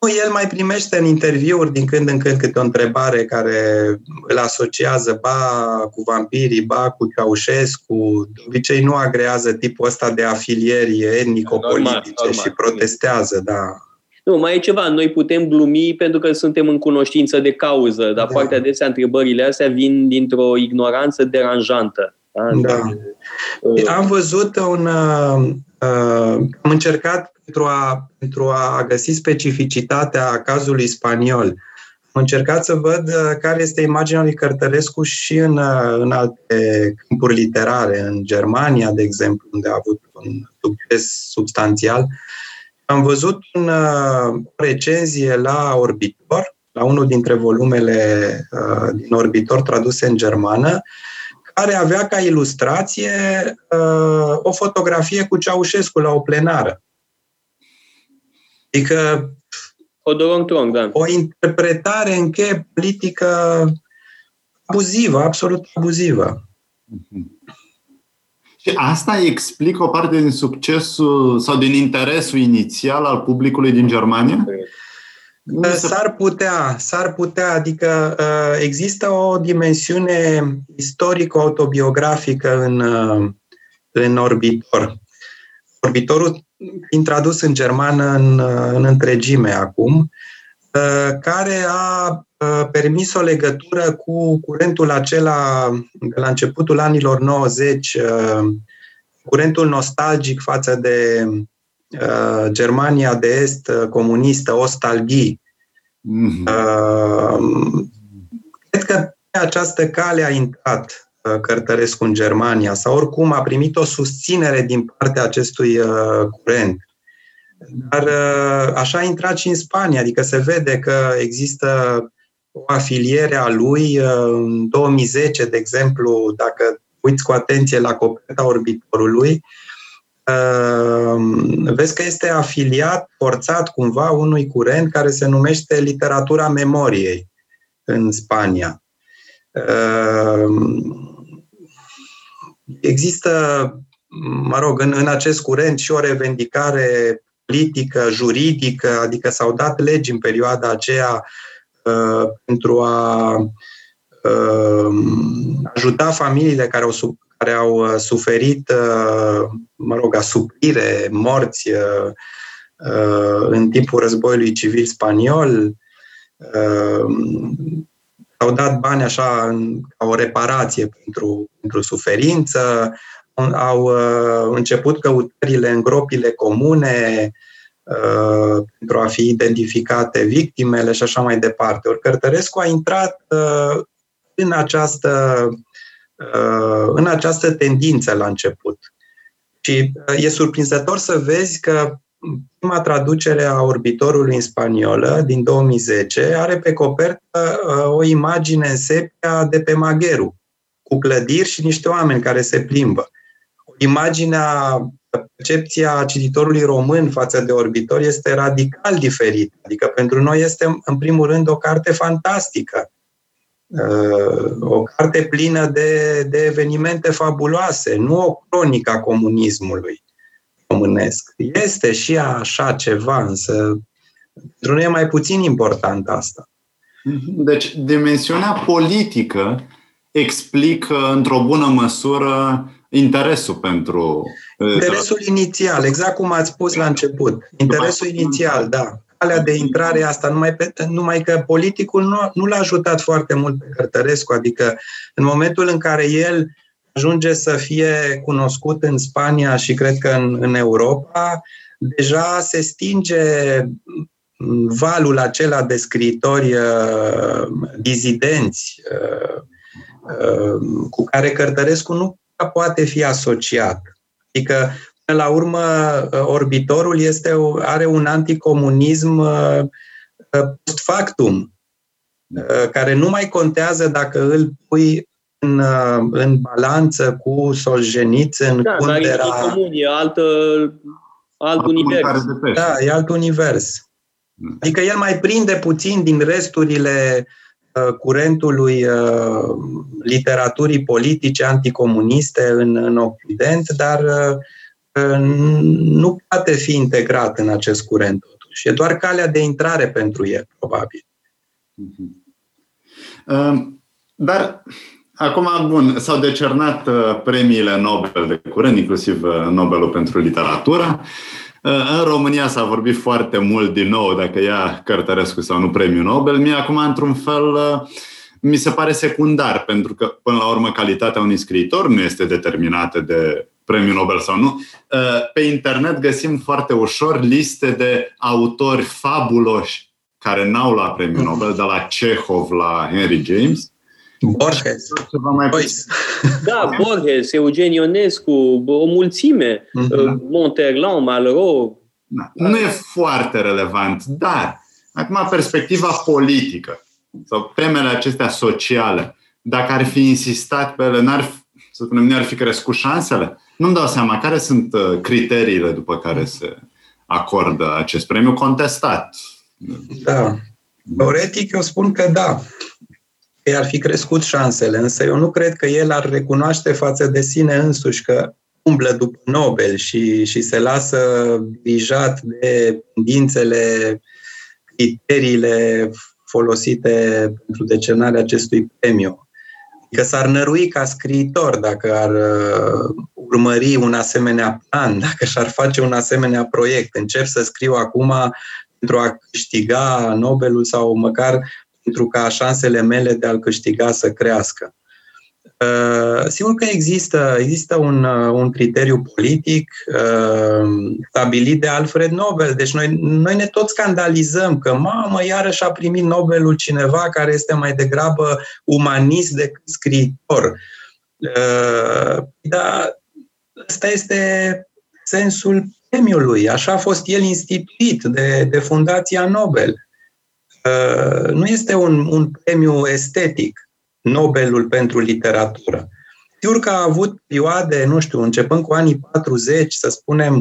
Nu, el mai primește în interviuri din când în când câte o întrebare care îl asociază ba cu vampirii, ba cu Ceaușescu. De obicei nu agrează tipul ăsta de afilieri etnico-politice și protestează, da. Nu, mai e ceva. Noi putem glumi pentru că suntem în cunoștință de cauză, dar da. foarte adesea întrebările astea vin dintr-o ignoranță deranjantă. Da? da. Uh, am văzut un... Uh, uh, am încercat pentru a, pentru a găsi specificitatea cazului spaniol. Am încercat să văd uh, care este imaginea lui Cărtărescu și în, uh, în alte câmpuri literare, în Germania, de exemplu, unde a avut un succes substanțial. Uh, am văzut un, uh, o recenzie la Orbitor, la unul dintre volumele uh, din Orbitor traduse în germană, care avea ca ilustrație uh, o fotografie cu Ceaușescu la o plenară. Adică Odorong da. o interpretare în cheie politică abuzivă, absolut abuzivă. Mm-hmm. Și asta explică o parte din succesul sau din interesul inițial al publicului din Germania? S-ar putea, s-ar putea, adică uh, există o dimensiune istorico-autobiografică în, uh, în orbitor. Orbitorul, introdus în germană în, uh, în întregime acum, care a permis o legătură cu curentul acela de la începutul anilor 90, curentul nostalgic față de Germania de Est comunistă, ostalghii. Mm-hmm. Cred că pe această cale a intrat Cărtărescu în Germania sau oricum a primit o susținere din partea acestui curent. Dar așa a intrat și în Spania, adică se vede că există o afiliere a lui. În 2010, de exemplu, dacă uiți cu atenție la coperta orbitorului, vezi că este afiliat, forțat cumva unui curent care se numește literatura memoriei în Spania. Există, mă rog, în, în acest curent și o revendicare politică, juridică, adică s-au dat legi în perioada aceea uh, pentru a uh, ajuta familiile care au, care au uh, suferit, uh, mă rog, asuprire, morți uh, uh, în timpul războiului civil spaniol. Uh, au dat bani așa ca o reparație pentru, pentru suferință, au uh, început căutările în gropile comune uh, pentru a fi identificate victimele și așa mai departe. Ori Cărtărescu a intrat uh, în această, în această tendință la început. Și e surprinzător să vezi că prima traducere a orbitorului în spaniolă din 2010 are pe copertă o imagine în sepia de pe Magheru, cu clădiri și niște oameni care se plimbă imaginea, percepția cititorului român față de orbitor este radical diferită. Adică pentru noi este, în primul rând, o carte fantastică. Uh, o carte plină de, de evenimente fabuloase, nu o cronică a comunismului românesc. Este și așa ceva, însă pentru noi e mai puțin important asta. Deci, dimensiunea politică explică într-o bună măsură interesul pentru. Interesul inițial, exact cum ați spus la început. Interesul inițial, da. Calea de intrare asta, numai, pe, numai că politicul nu, nu l-a ajutat foarte mult pe Cărtărescu, adică în momentul în care el ajunge să fie cunoscut în Spania și cred că în, în Europa, deja se stinge valul acela de scriitori uh, dizidenți uh, uh, cu care Cărtărescu nu poate fi asociat. Adică, până la urmă, uh, orbitorul este, are un anticomunism uh, post factum, uh, care nu mai contează dacă îl pui în, în balanță cu Solzhenitsyn, da, Kundera... Da, comun, e altă, alt univers. Da, e alt univers. Adică el mai prinde puțin din resturile uh, curentului uh, literaturii politice anticomuniste în, în Occident, dar uh, nu poate fi integrat în acest curent totuși. E doar calea de intrare pentru el, probabil. Dar Acum, bun, s-au decernat premiile Nobel de curând, inclusiv Nobelul pentru literatură. În România s-a vorbit foarte mult din nou dacă ia Cărtărescu sau nu premiul Nobel. Mie acum, într-un fel, mi se pare secundar, pentru că, până la urmă, calitatea unui scriitor nu este determinată de premiul Nobel sau nu. Pe internet găsim foarte ușor liste de autori fabuloși care n-au luat premiul Nobel, de la Chekhov la Henry James, Borges. Mai da, Borges, Eugen Ionescu, o mulțime, uh-huh. Monterland, Malraux. Da. Nu e foarte relevant, dar acum perspectiva politică sau temele acestea sociale, dacă ar fi insistat pe ele, n-ar, să spunem, ne-ar fi crescut șansele? Nu-mi dau seama care sunt uh, criteriile după care se acordă acest premiu contestat. Da. Teoretic, eu spun că da i-ar fi crescut șansele, însă eu nu cred că el ar recunoaște față de sine însuși că umblă după Nobel și, și se lasă dirijat de tendințele, criteriile folosite pentru decernarea acestui premiu. Că s-ar nărui ca scriitor dacă ar uh, urmări un asemenea plan, dacă și-ar face un asemenea proiect. Încep să scriu acum pentru a câștiga Nobelul sau măcar pentru ca șansele mele de a-l câștiga să crească. Uh, sigur că există, există un, uh, un criteriu politic uh, stabilit de Alfred Nobel. Deci noi, noi ne tot scandalizăm că, mamă, iarăși a primit Nobelul cineva care este mai degrabă umanist decât scriitor. Dar ăsta este sensul premiului. Așa a fost el instituit de, de Fundația Nobel. Uh, nu este un, un premiu estetic, Nobelul pentru literatură. Sigur că a avut perioade, nu știu, începând cu anii 40, să spunem,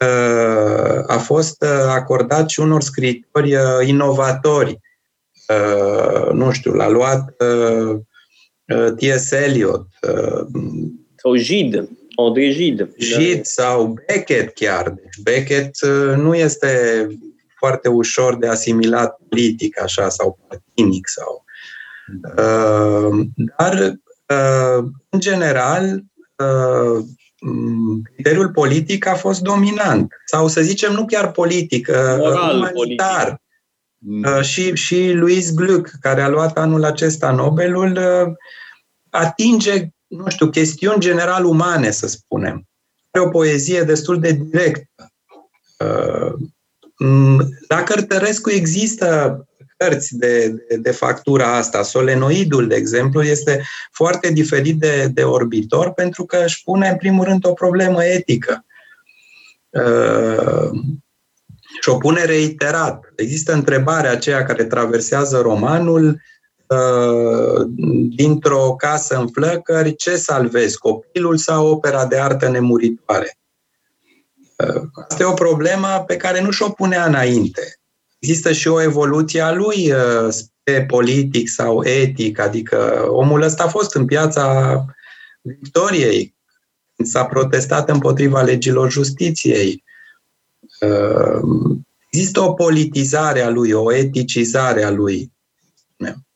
uh, a fost uh, acordat și unor scriitori inovatori. Nu știu, l-a luat T.S. Eliot. Sau Gide, André Gide. Gide sau Beckett chiar. Deci Beckett nu este foarte ușor de asimilat politic, așa, sau partinic, sau... Uh, dar, uh, în general, uh, criteriul politic a fost dominant. Sau, să zicem, nu chiar politic, uh, Moral, umanitar. Politic. Uh, și, și Louis Gluck, care a luat anul acesta Nobelul, uh, atinge, nu știu, chestiuni general umane, să spunem. Are o poezie destul de directă. Uh, Mm, la Cărtărescu există cărți de, de, de factura asta. Solenoidul, de exemplu, este foarte diferit de, de orbitor pentru că își pune, în primul rând, o problemă etică. Uh, și o pune reiterat. Există întrebarea aceea care traversează romanul uh, dintr-o casă în flăcări, ce salvezi, copilul sau opera de artă nemuritoare? Asta e o problemă pe care nu și-o punea înainte. Există și o evoluție a lui uh, spre politic sau etic, adică omul ăsta a fost în piața Victoriei, când s-a protestat împotriva legilor justiției. Uh, există o politizare a lui, o eticizare a lui. spunem.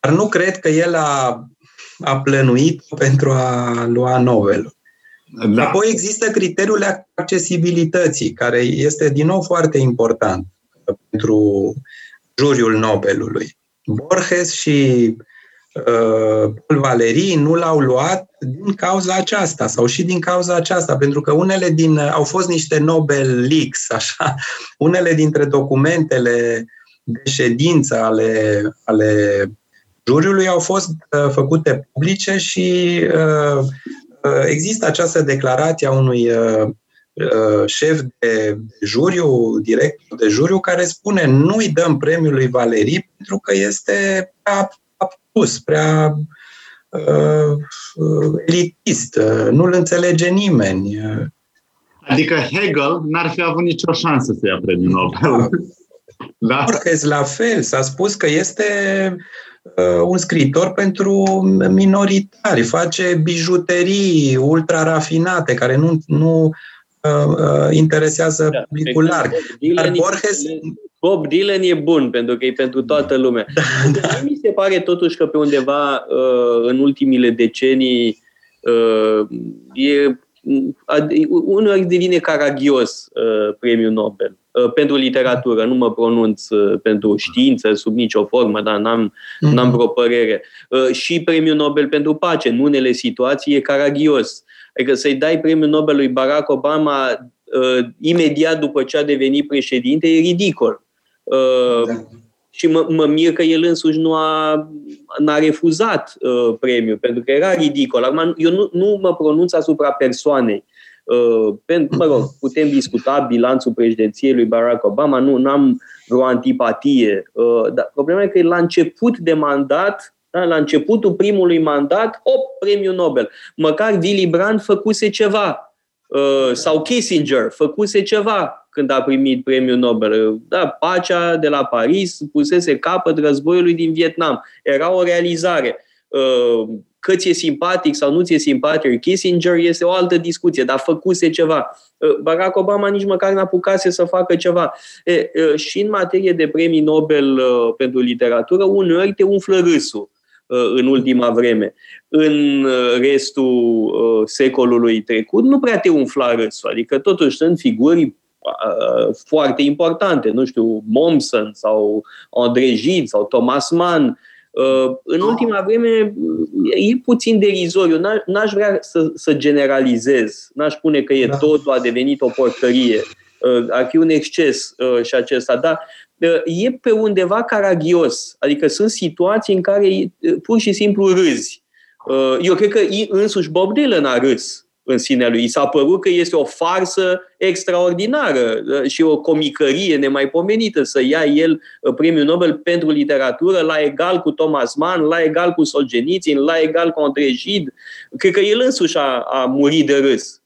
Dar nu cred că el a, a plănuit pentru a lua Nobelul. Da. Apoi există criteriul accesibilității, care este din nou foarte important pentru juriul Nobelului. Borges și uh, Paul Valerii nu l-au luat din cauza aceasta sau și din cauza aceasta, pentru că unele din au fost niște Nobel leaks, așa, unele dintre documentele de ședință ale, ale juriului au fost uh, făcute publice și uh, uh, există această declarație a unui uh, uh, șef de juriu, director de juriu, care spune nu-i dăm premiul lui Valerii pentru că este prea apus, prea uh, elitist, uh, nu-l înțelege nimeni. Adică Hegel n-ar fi avut nicio șansă să ia premiul Nobel. Da. Borges la fel, s-a spus că este uh, un scriitor pentru minoritari, face bijuterii ultra rafinate care nu, nu uh, uh interesează da, publicul larg. Dar Borges... Bob Dylan e bun pentru că e pentru toată lumea. Da, da. Mi se pare totuși că pe undeva uh, în ultimile decenii uh, e uneori devine caragios uh, premiul Nobel. Uh, pentru literatură, nu mă pronunț uh, pentru știință sub nicio formă, dar n-am, mm-hmm. n-am vreo părere. Uh, și premiul Nobel pentru pace, în unele situații, e caragios. Adică să-i dai premiul Nobel lui Barack Obama uh, imediat după ce a devenit președinte, e ridicol. Uh, da. Și mă, mă mir că el însuși nu a n-a refuzat uh, premiul, pentru că era ridicol. Acum, eu nu, nu mă pronunț asupra persoanei. Uh, pentru, mă rog, putem discuta bilanțul președinției lui Barack Obama, nu am vreo antipatie. Uh, dar problema e că la început de mandat, da, la începutul primului mandat, op, premiul Nobel. Măcar Willy Brandt făcuse ceva. Uh, sau Kissinger făcuse ceva când a primit premiul Nobel. Da, pacea de la Paris pusese capăt războiului din Vietnam. Era o realizare. Uh, că ți-e simpatic sau nu ți-e simpatic Kissinger este o altă discuție, dar făcuse ceva. Uh, Barack Obama nici măcar n-apucase să facă ceva. E, și în materie de premii Nobel pentru literatură, uneori te umflă râsul în ultima vreme. În restul secolului trecut nu prea te umfla râsul, adică totuși sunt figuri foarte importante, nu știu, Momsen sau André Gide sau Thomas Mann. În ultima vreme e puțin derizoriu. N-aș vrea să, să generalizez. N-aș spune că e da. totul a devenit o porcărie. Ar fi un exces și acesta. Dar e pe undeva caragios. Adică sunt situații în care pur și simplu râzi. Eu cred că însuși Bob Dylan a râs în sinea lui. I s-a părut că este o farsă extraordinară uh, și o comicărie nemaipomenită să ia el uh, premiul Nobel pentru literatură la egal cu Thomas Mann, la egal cu Solzhenitsyn, la egal cu André Gide. Cred că el însuși a, a murit de râs.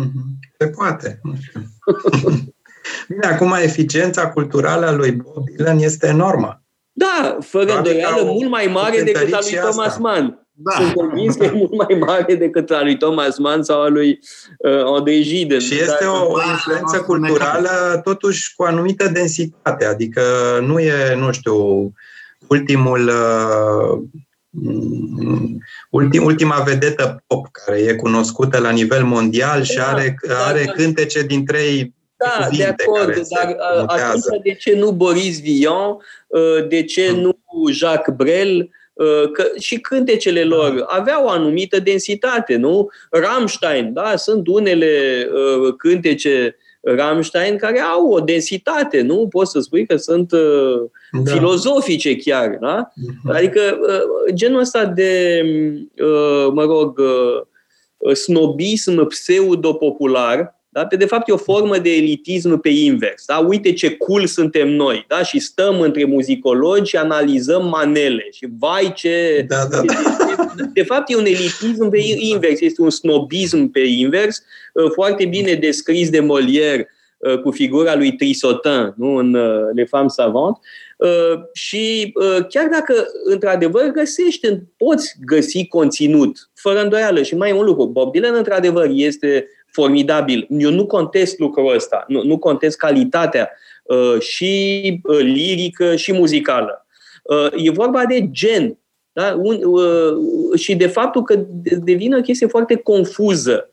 Mm-hmm. Se poate. Bine, acum eficiența culturală a lui Bob Dylan este enormă. Da, fără îndoială, mult mai mare decât a lui Thomas Mann. Da. Sunt convins că e mult mai mare decât a lui Thomas Mann sau a lui uh, Andrei Gide. Și este o, o influență culturală totuși cu anumită densitate, adică nu e, nu știu, ultimul uh, ultim, ultima vedetă pop care e cunoscută la nivel mondial și da, are, da, are da. cântece din trei da, de acord, dar uh, atunci de ce nu Boris Vian, uh, de ce hmm. nu Jacques Brel, Uh, că și cântecele lor aveau o anumită densitate, nu? Rammstein, da, sunt unele uh, cântece Rammstein care au o densitate, nu? Poți să spui că sunt uh, da. filozofice chiar, da? Uh-huh. Adică uh, genul ăsta de, uh, mă rog, uh, snobism pseudo-popular da? Pe de fapt e o formă de elitism pe invers. Da? Uite ce cool suntem noi. Da? Și stăm între muzicologi și analizăm manele. Și vai ce... Da, da, da. De, de fapt e un elitism pe invers. Este un snobism pe invers, uh, foarte bine descris de Molière uh, cu figura lui Trisotin nu? în uh, Les Femmes Savantes. Și chiar dacă într-adevăr găsești, poți găsi conținut, fără îndoială. Și mai e un lucru, Bob Dylan într-adevăr este formidabil. Eu nu contest lucrul ăsta, nu, nu contest calitatea uh, și uh, lirică și muzicală. E vorba de gen. Da? Un, și de faptul că devine o chestie foarte confuză.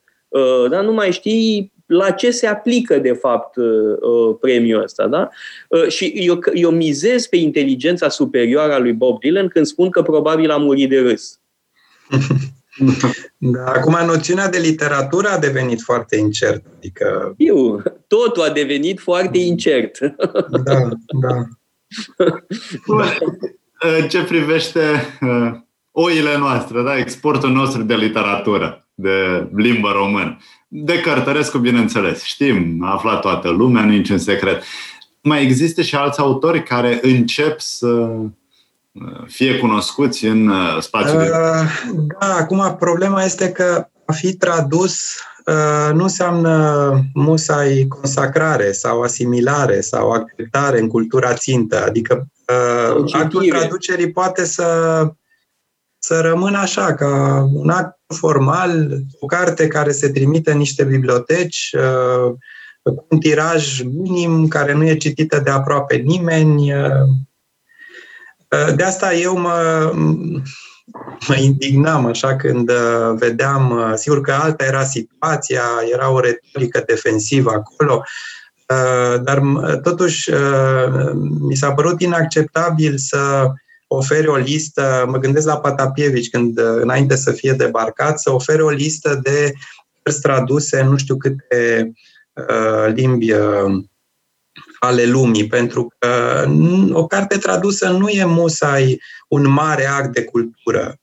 Da? Nu mai știi la ce se aplică, de fapt, premiul ăsta. Da? Și eu, eu mizez pe inteligența superioară a lui Bob Dylan când spun că probabil a murit de râs. Da, acum noțiunea de literatură a devenit foarte incertă. Adică... Eu, totul a devenit foarte incert. Da, da. În ce privește uh, oile noastre, da? exportul nostru de literatură, de limbă română. De Cărtărescu, bineînțeles. Știm, a aflat toată lumea, nu niciun secret. Mai există și alți autori care încep să fie cunoscuți în uh, spațiul uh, Da, acum problema este că a fi tradus uh, nu înseamnă musai consacrare sau asimilare sau acceptare în cultura țintă. Adică uh, actul traducerii poate să, să rămână așa, ca un act formal, o carte care se trimite în niște biblioteci, uh, cu un tiraj minim, care nu e citită de aproape nimeni, uh, Uh, de asta eu mă, mă indignam așa când uh, vedeam, uh, sigur că alta era situația, era o retorică defensivă acolo, dar totuși mi s-a părut inacceptabil să ofere o listă, mă gândesc la Patapievici când înainte să fie debarcat, să ofere o listă de traduse în nu știu câte limbi ale lumii, pentru că o carte tradusă nu e musai un mare act de cultură.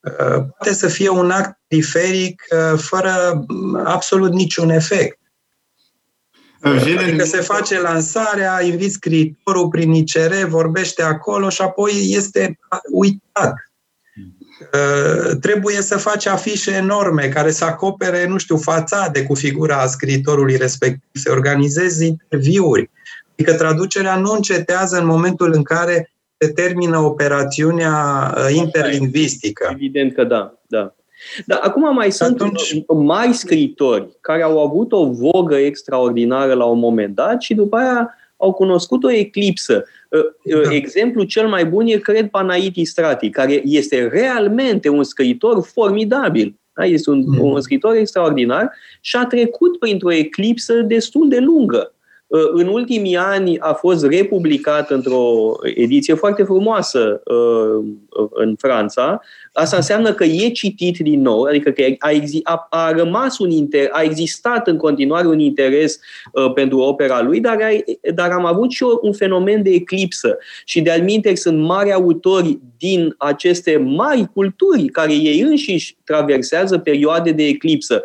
Uh, poate să fie un act periferic uh, fără absolut niciun efect. Vine... Adică se face lansarea, inviți scriitorul prin ICR, vorbește acolo și apoi este uitat. Uh, trebuie să faci afișe enorme care să acopere, nu știu, fațade cu figura scriitorului respectiv, să organizezi interviuri. Adică traducerea nu încetează în momentul în care se termină operațiunea uh, interlingvistică. Evident că da, da. Dar acum mai sunt Atunci... mari scriitori care au avut o vogă extraordinară la un moment dat și după aia au cunoscut o eclipsă. Uh, uh, da. Exemplul cel mai bun e, cred, Panaiti Strati, care este realmente un scriitor formidabil. Da? Este un, mm. un scriitor extraordinar și a trecut printr-o eclipsă destul de lungă. Uh, în ultimii ani a fost republicat într-o ediție foarte frumoasă uh, în Franța. Asta înseamnă că e citit din nou, adică că a, a, a rămas un inter, a existat în continuare un interes uh, pentru opera lui, dar, a, dar am avut și un fenomen de eclipsă. Și de-al sunt mari autori din aceste mari culturi care ei înșiși traversează perioade de eclipsă.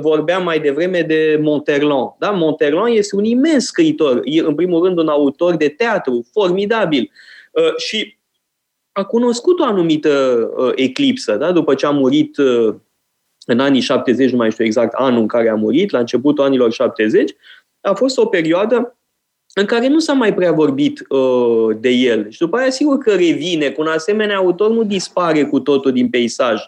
Vorbeam mai devreme de Monterland. Da? Monterland este un imens imens scriitor, e în primul rând un autor de teatru formidabil uh, și a cunoscut o anumită uh, eclipsă, da? după ce a murit uh, în anii 70, nu mai știu exact anul în care a murit, la începutul anilor 70, a fost o perioadă în care nu s-a mai prea vorbit uh, de el. Și după aia, sigur că revine. Cu un asemenea autor nu dispare cu totul din peisaj.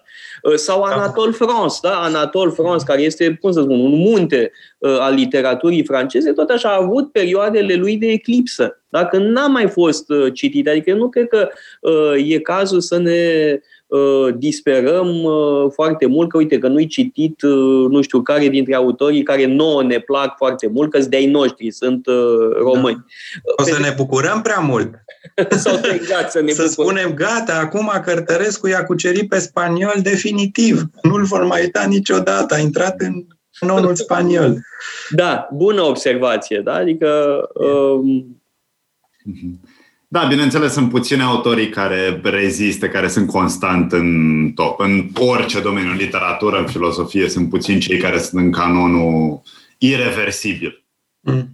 Uh, sau da. Anatole France, da? Anatole France, care este, cum să spun, un munte uh, al literaturii franceze, tot așa a avut perioadele lui de eclipsă. Dacă n-a mai fost uh, citit. Adică eu nu cred că uh, e cazul să ne Uh, disperăm uh, foarte mult că, uite, că nu-i citit uh, nu știu care dintre autorii care nouă ne plac foarte mult, că de-ai noștri, sunt români. Da. O să ne bucurăm prea mult. Sau exact, să ne Să spunem, gata, acum Cărtărescu i-a cucerit pe spaniol definitiv. Nu-l vor mai uita niciodată, a intrat în nonul spaniol. Da, bună observație, da? Adică... Um... Mm-hmm. Da, bineînțeles, sunt puține autorii care rezistă, care sunt constant în top. În orice domeniu, în literatură, în filosofie, sunt puțini cei care sunt în canonul irreversibil. Mm.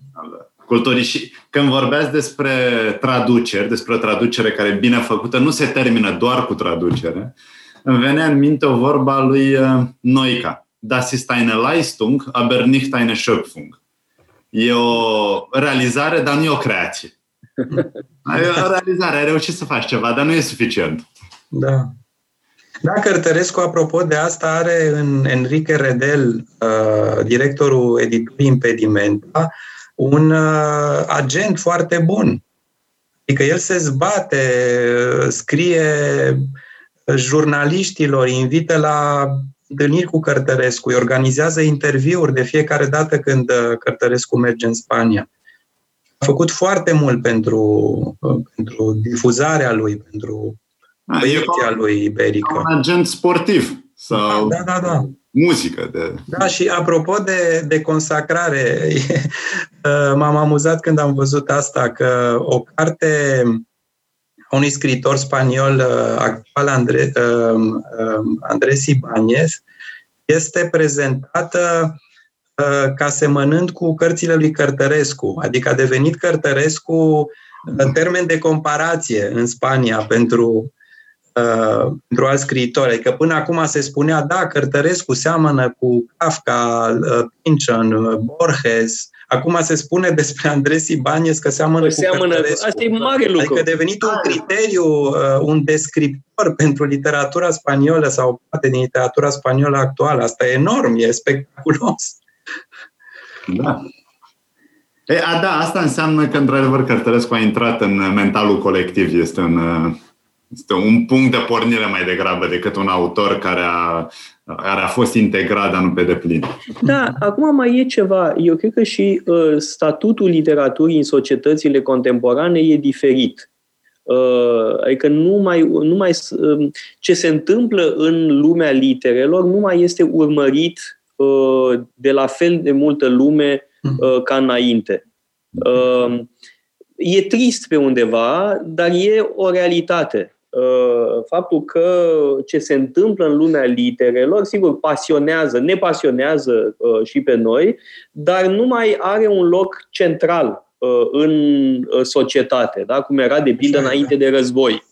Culturii. Și când vorbeați despre traduceri, despre o traducere care e bine făcută, nu se termină doar cu traducere, îmi venea în minte o vorba lui uh, Noica. Das ist eine Leistung, aber nicht eine Schöpfung. E o realizare, dar nu e o creație. Ai o realizare, ai reușit să faci ceva, dar nu e suficient. Da. Da, Cărtărescu, apropo de asta, are în Enrique Redel, uh, directorul editurii Impedimenta, un uh, agent foarte bun. Adică el se zbate, scrie jurnaliștilor, invită la întâlniri cu Cărtărescu, îi organizează interviuri de fiecare dată când Cărtărescu merge în Spania. A făcut foarte mult pentru, pentru difuzarea lui, pentru proiecția lui iberică. Un agent sportiv sau da, da, da. muzică. De... Da, și apropo de, de consacrare, m-am amuzat când am văzut asta, că o carte a unui scriitor spaniol actual, Andre, Andrés Ibáñez, este prezentată ca semănând cu cărțile lui Cărtărescu, adică a devenit Cărtărescu în termen de comparație în Spania pentru Uh, pentru alți scriitori. Adică până acum se spunea, da, Cărtărescu seamănă cu Kafka, uh, Pynchon, uh, Borges. Acum se spune despre Andres Ibanez că seamănă păi cu seamănă, Cărtărescu. Asta e mare lucru. Adică a devenit un criteriu, un descriptor pentru literatura spaniolă sau poate din literatura spaniolă actuală. Asta e enorm, e spectaculos. Da. E, a, da, asta înseamnă că, într-adevăr, Cărtărescu a intrat în mentalul colectiv, este în este un punct de pornire mai degrabă decât un autor care a, care a fost integrat, dar nu pe deplin. Da, acum mai e ceva. Eu cred că și uh, statutul literaturii în societățile contemporane e diferit. Uh, adică nu mai, nu mai, uh, ce se întâmplă în lumea literelor nu mai este urmărit uh, de la fel de multă lume uh, ca înainte. Uh, e trist pe undeva, dar e o realitate. Uh, faptul că ce se întâmplă în lumea literelor, sigur, pasionează, ne pasionează uh, și pe noi, dar nu mai are un loc central uh, în societate, da? cum era de pildă înainte de război.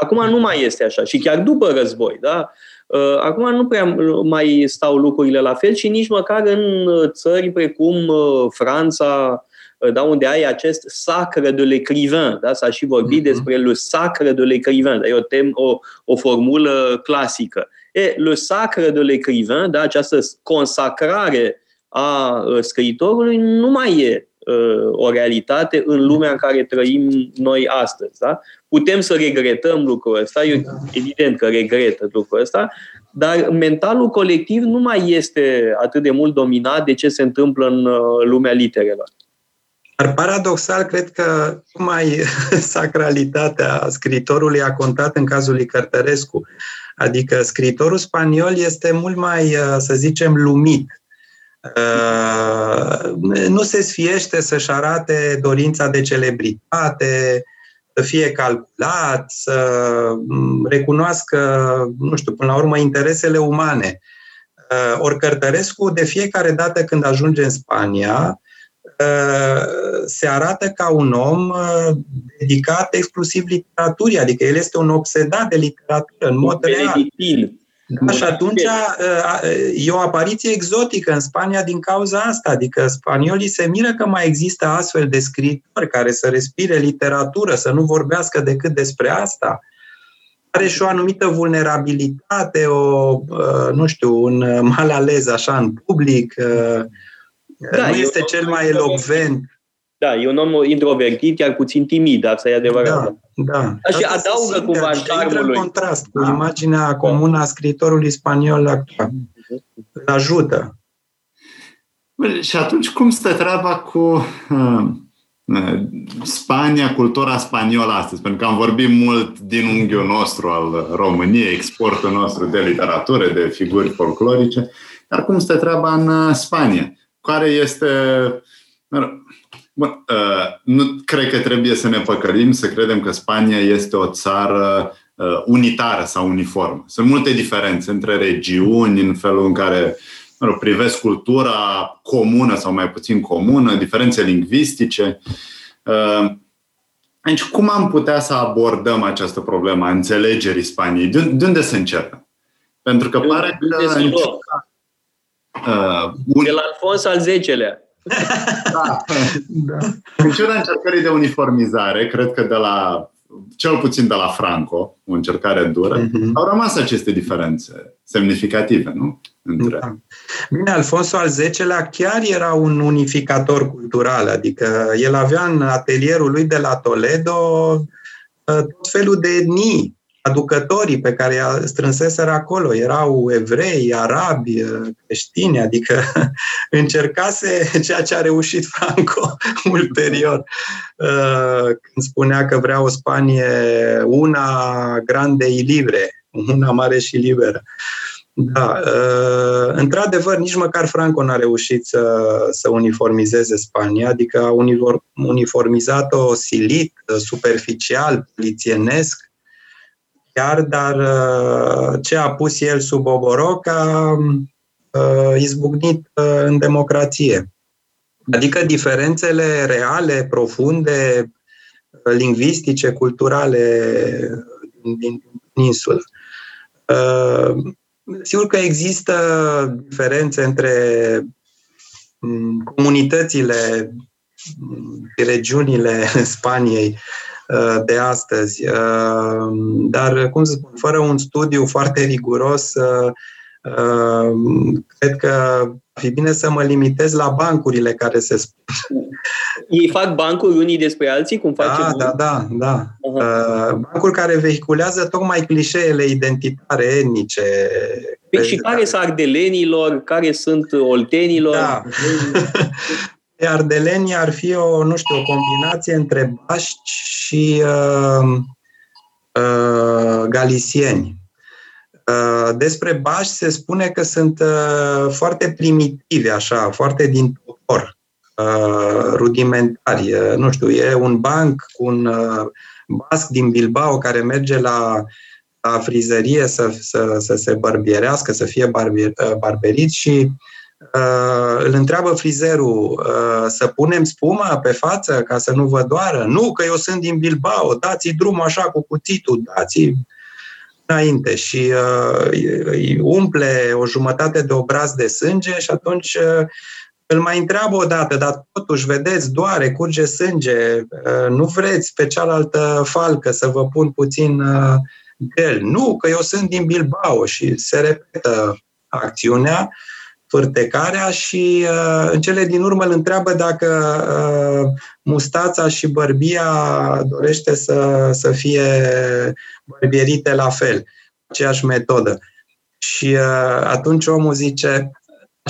Acum nu mai este așa și chiar după război. Da? Acum nu prea mai stau lucrurile la fel și nici măcar în țări precum Franța, Uh, da, unde ai acest sacre de l'écrivain, da? s-a și vorbit mm-hmm. despre le sacre de l'écrivain, da? e o, tem, o, o formulă clasică. E, le sacre de l'écrivain, da? această consacrare a uh, scriitorului nu mai e uh, o realitate în lumea în care trăim noi astăzi. Da? Putem să regretăm lucrul ăsta, eu evident că regret lucrul ăsta, dar mentalul colectiv nu mai este atât de mult dominat de ce se întâmplă în lumea literelor. Dar paradoxal, cred că mai sacralitatea scritorului a contat în cazul lui Cărtărescu. Adică scritorul spaniol este mult mai, uh, să zicem, lumit. Uh, nu se sfiește să-și arate dorința de celebritate, să fie calculat, să mm, recunoască, nu știu, până la urmă, interesele umane. Uh, ori Cărtărescu, de fiecare dată când ajunge în Spania, Uh, se arată ca un om uh, dedicat exclusiv literaturii, adică el este un obsedat de literatură, în mod real. Da, și atunci uh, e o apariție exotică în Spania din cauza asta, adică spaniolii se miră că mai există astfel de scritori care să respire literatură, să nu vorbească decât despre asta. Are și o anumită vulnerabilitate, o, nu știu, un mal ales așa în public, da, nu este cel mai elocvent. Da, e un om introvertit, chiar puțin timid, asta e adevărat. Da, da. Și adaugă cumva charmul lui. în contrast cu da. imaginea comună a scriitorului spaniol actual. Îl ajută. Și atunci cum stă treaba cu uh, uh, Spania, cultura spaniolă astăzi? Pentru că am vorbit mult din unghiul nostru al României, exportul nostru de literatură, de figuri folclorice, dar cum stă treaba în uh, Spania? care este. Bun, uh, nu cred că trebuie să ne păcălim să credem că Spania este o țară uh, unitară sau uniformă. Sunt multe diferențe între regiuni, în felul în care mă rog, privesc cultura comună sau mai puțin comună, diferențe lingvistice. Uh, deci, cum am putea să abordăm această problemă a înțelegerii Spaniei? De, de unde să începem? Pentru că pare că Uh, un... De la Alfons al X-lea. Da. da. În ciuda încercării de uniformizare, cred că de la cel puțin de la Franco, o încercare dură, mm-hmm. au rămas aceste diferențe semnificative, nu? Între... Da. Bine, Alfonso al X-lea chiar era un unificator cultural, adică el avea în atelierul lui de la Toledo uh, tot felul de etnii aducătorii pe care i-a strânseseră acolo erau evrei, arabi, creștini, adică încercase ceea ce a reușit Franco ulterior, uh, când spunea că vrea o Spanie una grande y libre, una mare și liberă. Da, uh, într-adevăr, nici măcar Franco n-a reușit să, să uniformizeze Spania, adică a uniformizat-o silit, superficial, polițienesc, chiar, dar uh, ce a pus el sub oboroc a uh, izbucnit uh, în democrație. Adică diferențele reale, profunde, lingvistice, culturale din insulă. Sigur că există diferențe între mm, comunitățile, mm, regiunile Spaniei Uh, de astăzi. Uh, dar, cum să spun, fără un studiu foarte riguros, uh, cred că ar fi bine să mă limitez la bancurile care se spun. Ei fac bancuri unii despre alții, cum face Da, da, da, da. Uh-huh. Bancuri care vehiculează tocmai clișeele identitare etnice. Păi și care sunt ardelenilor, care sunt oltenilor? Da. Ardelenii ar fi o, nu știu, o combinație între baști și uh, uh, galisieni. Uh, despre baști se spune că sunt uh, foarte primitivi, așa, foarte din topor, uh, rudimentari. Uh, nu știu, e un banc cu un uh, basc din Bilbao care merge la, la frizărie să, să, să se barbierească, să fie barbier, uh, barberit și Uh, îl întreabă frizerul uh, să punem spumă pe față ca să nu vă doară? Nu, că eu sunt din Bilbao, dați drumul așa cu cuțitul, dați înainte și uh, îi umple o jumătate de obraz de sânge și atunci uh, îl mai întreabă o dată, dar totuși, vedeți, doare, curge sânge, uh, nu vreți pe cealaltă falcă să vă pun puțin uh, gel? Nu, că eu sunt din Bilbao și se repetă acțiunea fârtecarea și uh, în cele din urmă îl întreabă dacă uh, mustața și bărbia dorește să, să fie bărbierite la fel, aceeași metodă. Și uh, atunci omul zice,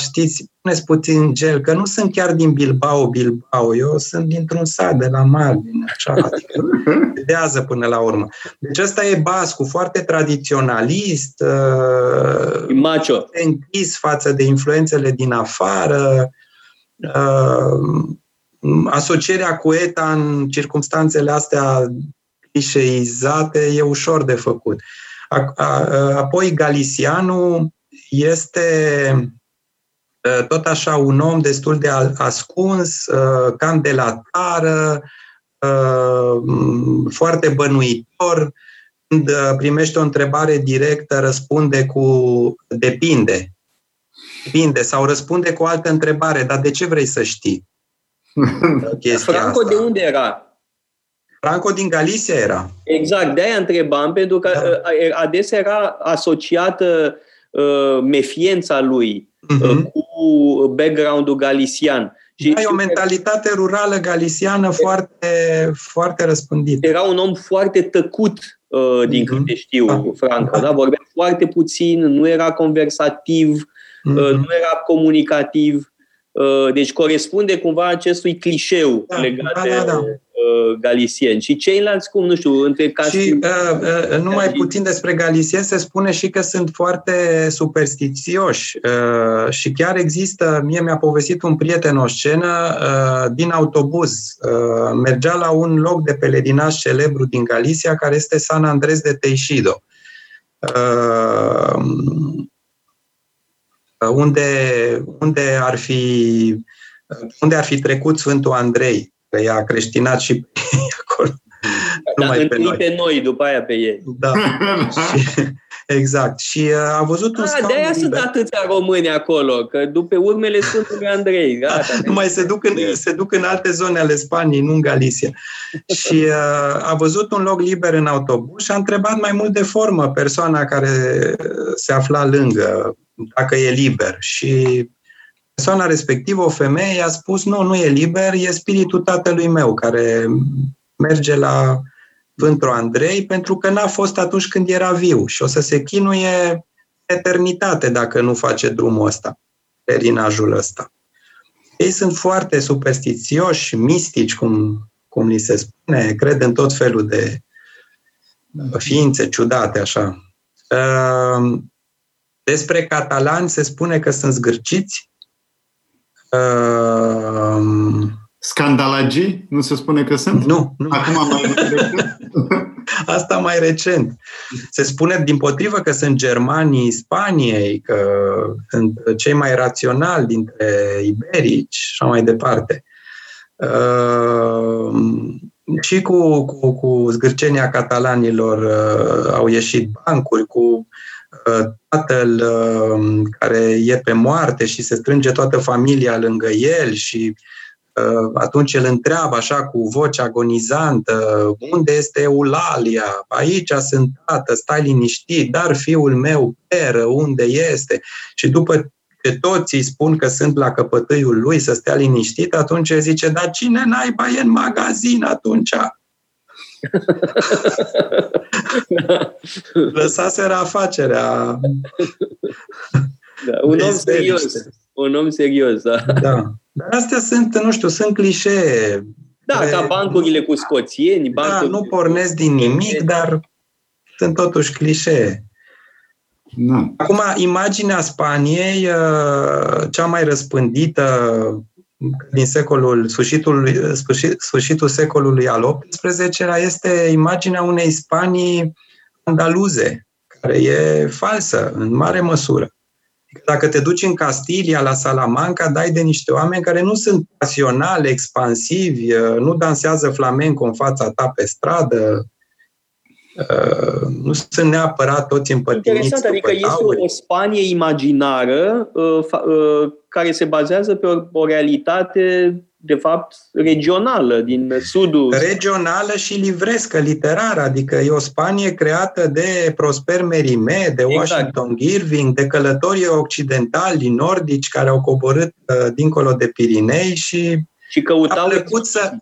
știți, puneți puțin gel, că nu sunt chiar din Bilbao, Bilbao, eu sunt dintr-un sat de la mare, din așa, adică vedează până la urmă. Deci ăsta e bascu, foarte tradiționalist, uh, macho. închis față de influențele din afară, uh, asocierea cu ETA în circunstanțele astea clișeizate e ușor de făcut. Apoi Galicianu este Uh, tot așa un om destul de ascuns, uh, cam de la țară, uh, foarte bănuitor. Când primește o întrebare directă, răspunde cu depinde. Depinde. Sau răspunde cu o altă întrebare. Dar de ce vrei să știi? Franco asta? de unde era? Franco din Galicia era. Exact, de-aia întrebam, pentru că da. adesea era asociată uh, mefiența lui uh-huh. cu background-ul galician. Și da, e o mentalitate rurală galiciană foarte, foarte răspândită. Era un om foarte tăcut, uh, din uh-huh. câte știu, da. Franco. Da. Da? Vorbea foarte puțin, nu era conversativ, uh-huh. uh, nu era comunicativ. Uh, deci corespunde cumva acestui clișeu da, legat da, da, da. de uh, galicieni. Și ceilalți, cum, nu știu, între ca Și uh, uh, numai puțin despre galicieni se spune și că sunt foarte superstițioși. Uh, și chiar există, mie mi-a povestit un prieten o scenă uh, din autobuz. Uh, mergea la un loc de pelerinaj celebru din Galicia, care este San Andres de Teixido. Uh, unde, unde, ar fi, unde ar fi trecut Sfântul Andrei că i-a creștinat și acolo. numai pe noi. pe noi, după aia pe ei. Da. și, exact. Și uh, a văzut un ah, scaun De-aia sunt atâția români acolo, că după urmele Sfântului Andrei. Gata, nu mai se duc, în, se duc în alte zone ale Spaniei, nu în Galicia. și uh, a văzut un loc liber în autobuz și a întrebat mai mult de formă persoana care se afla lângă, dacă e liber. Și persoana respectivă, o femeie, a spus, nu, nu e liber, e spiritul tatălui meu care merge la Sfântul Andrei pentru că n-a fost atunci când era viu și o să se chinuie eternitate dacă nu face drumul ăsta, perinajul ăsta. Ei sunt foarte superstițioși, mistici, cum, cum li se spune, cred în tot felul de ființe ciudate, așa. Ehm, despre catalani se spune că sunt zgârciți, Uh, Scandalagii? Nu se spune că sunt? Nu. nu. Acum mai recent? Asta mai recent. Se spune din potrivă că sunt germanii Spaniei, că sunt cei mai raționali dintre iberici și așa mai departe. Uh, și cu, cu, cu zgârcenia catalanilor uh, au ieșit bancuri, cu tatăl uh, care e pe moarte și se strânge toată familia lângă el și uh, atunci el întreabă așa cu voce agonizantă, unde este Eulalia? Aici sunt tată, stai liniștit, dar fiul meu, peră, unde este? Și după ce toți îi spun că sunt la căpătâiul lui să stea liniștit, atunci zice, dar cine naiba e în magazin atunci? Lăsaseră afacerea. Da, un om serios. Un om serios, da. da. Dar astea sunt, nu știu, sunt clișee. Da, care, ca bancurile cu scoțieni. Da, nu pornesc din nimic, dar sunt totuși clișee. Da. Acum, imaginea Spaniei, uh, cea mai răspândită din secolul, sfârșitul, sfârșit, sfârșitul secolului al XVIII-lea este imaginea unei Spanii andaluze, care e falsă în mare măsură. Dacă te duci în Castilia, la Salamanca, dai de niște oameni care nu sunt pasionali, expansivi, nu dansează flamenco în fața ta pe stradă, Uh, nu sunt neapărat toți împătimiți Interesant, adică este o, o Spanie imaginară uh, uh, care se bazează pe o, o realitate de fapt, regională, din sudul. Regională și livrescă, literară, adică e o Spanie creată de Prosper Merime, de exact. Washington Irving, de călătorii occidentali, nordici, care au coborât uh, dincolo de Pirinei și, și căutau au plăcut să,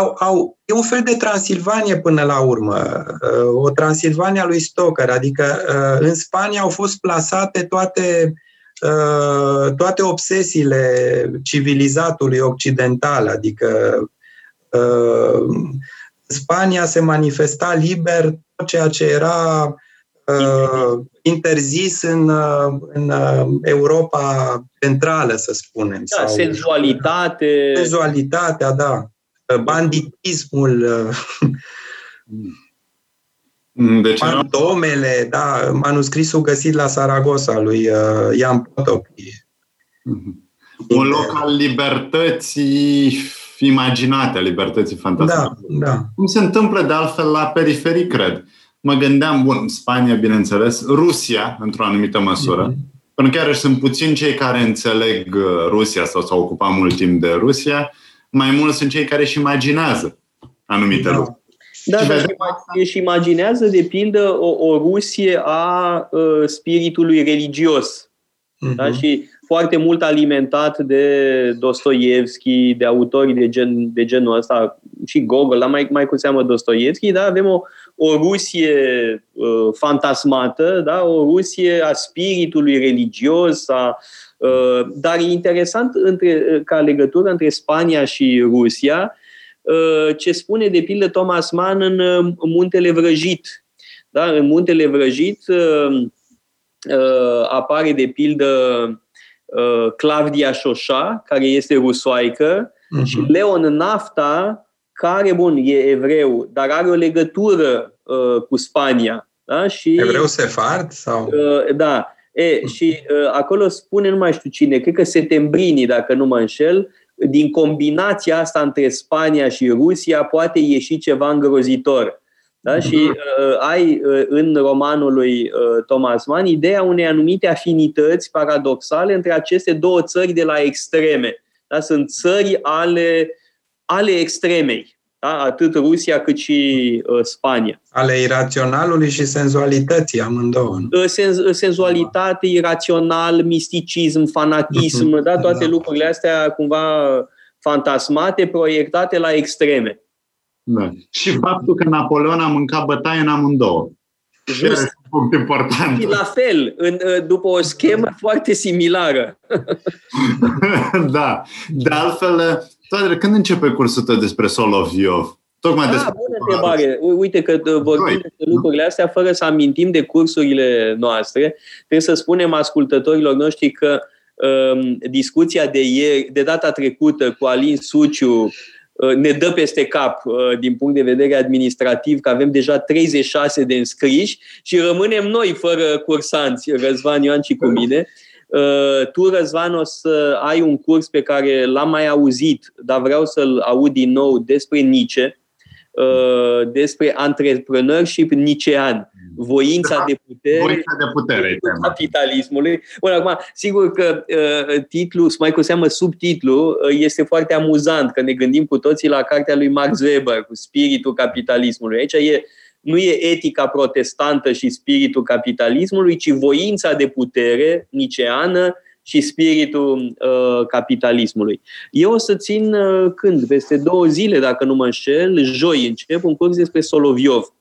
au, au, e un fel de Transilvanie până la urmă, uh, o Transilvania lui Stoker, adică uh, în Spania au fost plasate toate, uh, toate obsesiile civilizatului occidental, adică Spania se manifesta liber tot ceea ce era interzis în, în Europa centrală, să spunem. Da, sau senzualitate. Senzualitatea, da banditismul, deci fantomele, da, manuscrisul găsit la Saragossa lui uh, Ian Potopi. Mhm. Un loc al libertății imaginate, a libertății fantastice. Da, da. Cum se întâmplă de altfel la periferii, cred. Mă gândeam, bun, Spania, bineînțeles, Rusia, într-o anumită măsură, mm-hmm. pentru că sunt puțini cei care înțeleg uh, Rusia sau s-au ocupat mult timp de Rusia, mai mult sunt cei care își imaginează anumite da. lucruri. Da, dar își imaginează, de pildă, o, o Rusie a uh, spiritului religios. Uh-huh. Da? Și foarte mult alimentat de Dostoevski, de autorii de, gen, de genul ăsta, și Gogol, dar mai, mai cu seamă Dostoevski, da? avem o, o Rusie uh, fantasmată, da? o Rusie a spiritului religios, a Uh, dar e interesant între, uh, ca legătură între Spania și Rusia uh, ce spune de pildă Thomas Mann în Muntele Vrăjit. Da? În Muntele Vrăjit apare de pildă Claudia Șoșa, care este rusoaică, uh-huh. și Leon Nafta, care, bun, e evreu, dar are o legătură uh, cu Spania. Da? Și, evreu sefard? Sau? Uh, da. E, și uh, acolo spune, nu mai știu cine, cred că Setembrini, dacă nu mă înșel, din combinația asta între Spania și Rusia poate ieși ceva îngrozitor. Da? Și uh, ai uh, în romanul lui uh, Thomas Mann ideea unei anumite afinități paradoxale între aceste două țări de la extreme. Da? Sunt țări ale, ale extremei. Da? Atât Rusia cât și uh, Spania. Ale iraționalului și senzualității amândouă. Uh, Sen- senzualitate, irațional, misticism, fanatism, uh-huh. da? toate da. lucrurile astea cumva fantasmate, proiectate la extreme. Da. Și faptul că Napoleon a mâncat bătaie în amândouă. Just. punct important. Și la fel, în, după o schemă foarte similară. da. De altfel, toate, când începe cursul tău despre Soloviov? Tocmai ah, despre bună întrebare. Uite că vorbim despre lucrurile astea fără să amintim de cursurile noastre. Trebuie să spunem ascultătorilor noștri că um, discuția de ieri, de data trecută cu Alin Suciu, Uh, ne dă peste cap uh, din punct de vedere administrativ că avem deja 36 de înscriși și rămânem noi fără cursanți, Răzvan Ioan și cu mine. Uh, tu, Răzvan, o să ai un curs pe care l-am mai auzit, dar vreau să-l aud din nou despre Nietzsche, despre antrepreneurship nicean voința da, de putere, voința de putere capitalismului. Bun, acum, sigur că uh, titlul, mai cu seamă subtitlul, uh, este foarte amuzant, că ne gândim cu toții la cartea lui Max Weber, cu spiritul capitalismului. Aici e, nu e etica protestantă și spiritul capitalismului, ci voința de putere niceană și spiritul uh, capitalismului. Eu o să țin uh, când? Peste două zile, dacă nu mă înșel, joi încep un curs despre Soloviov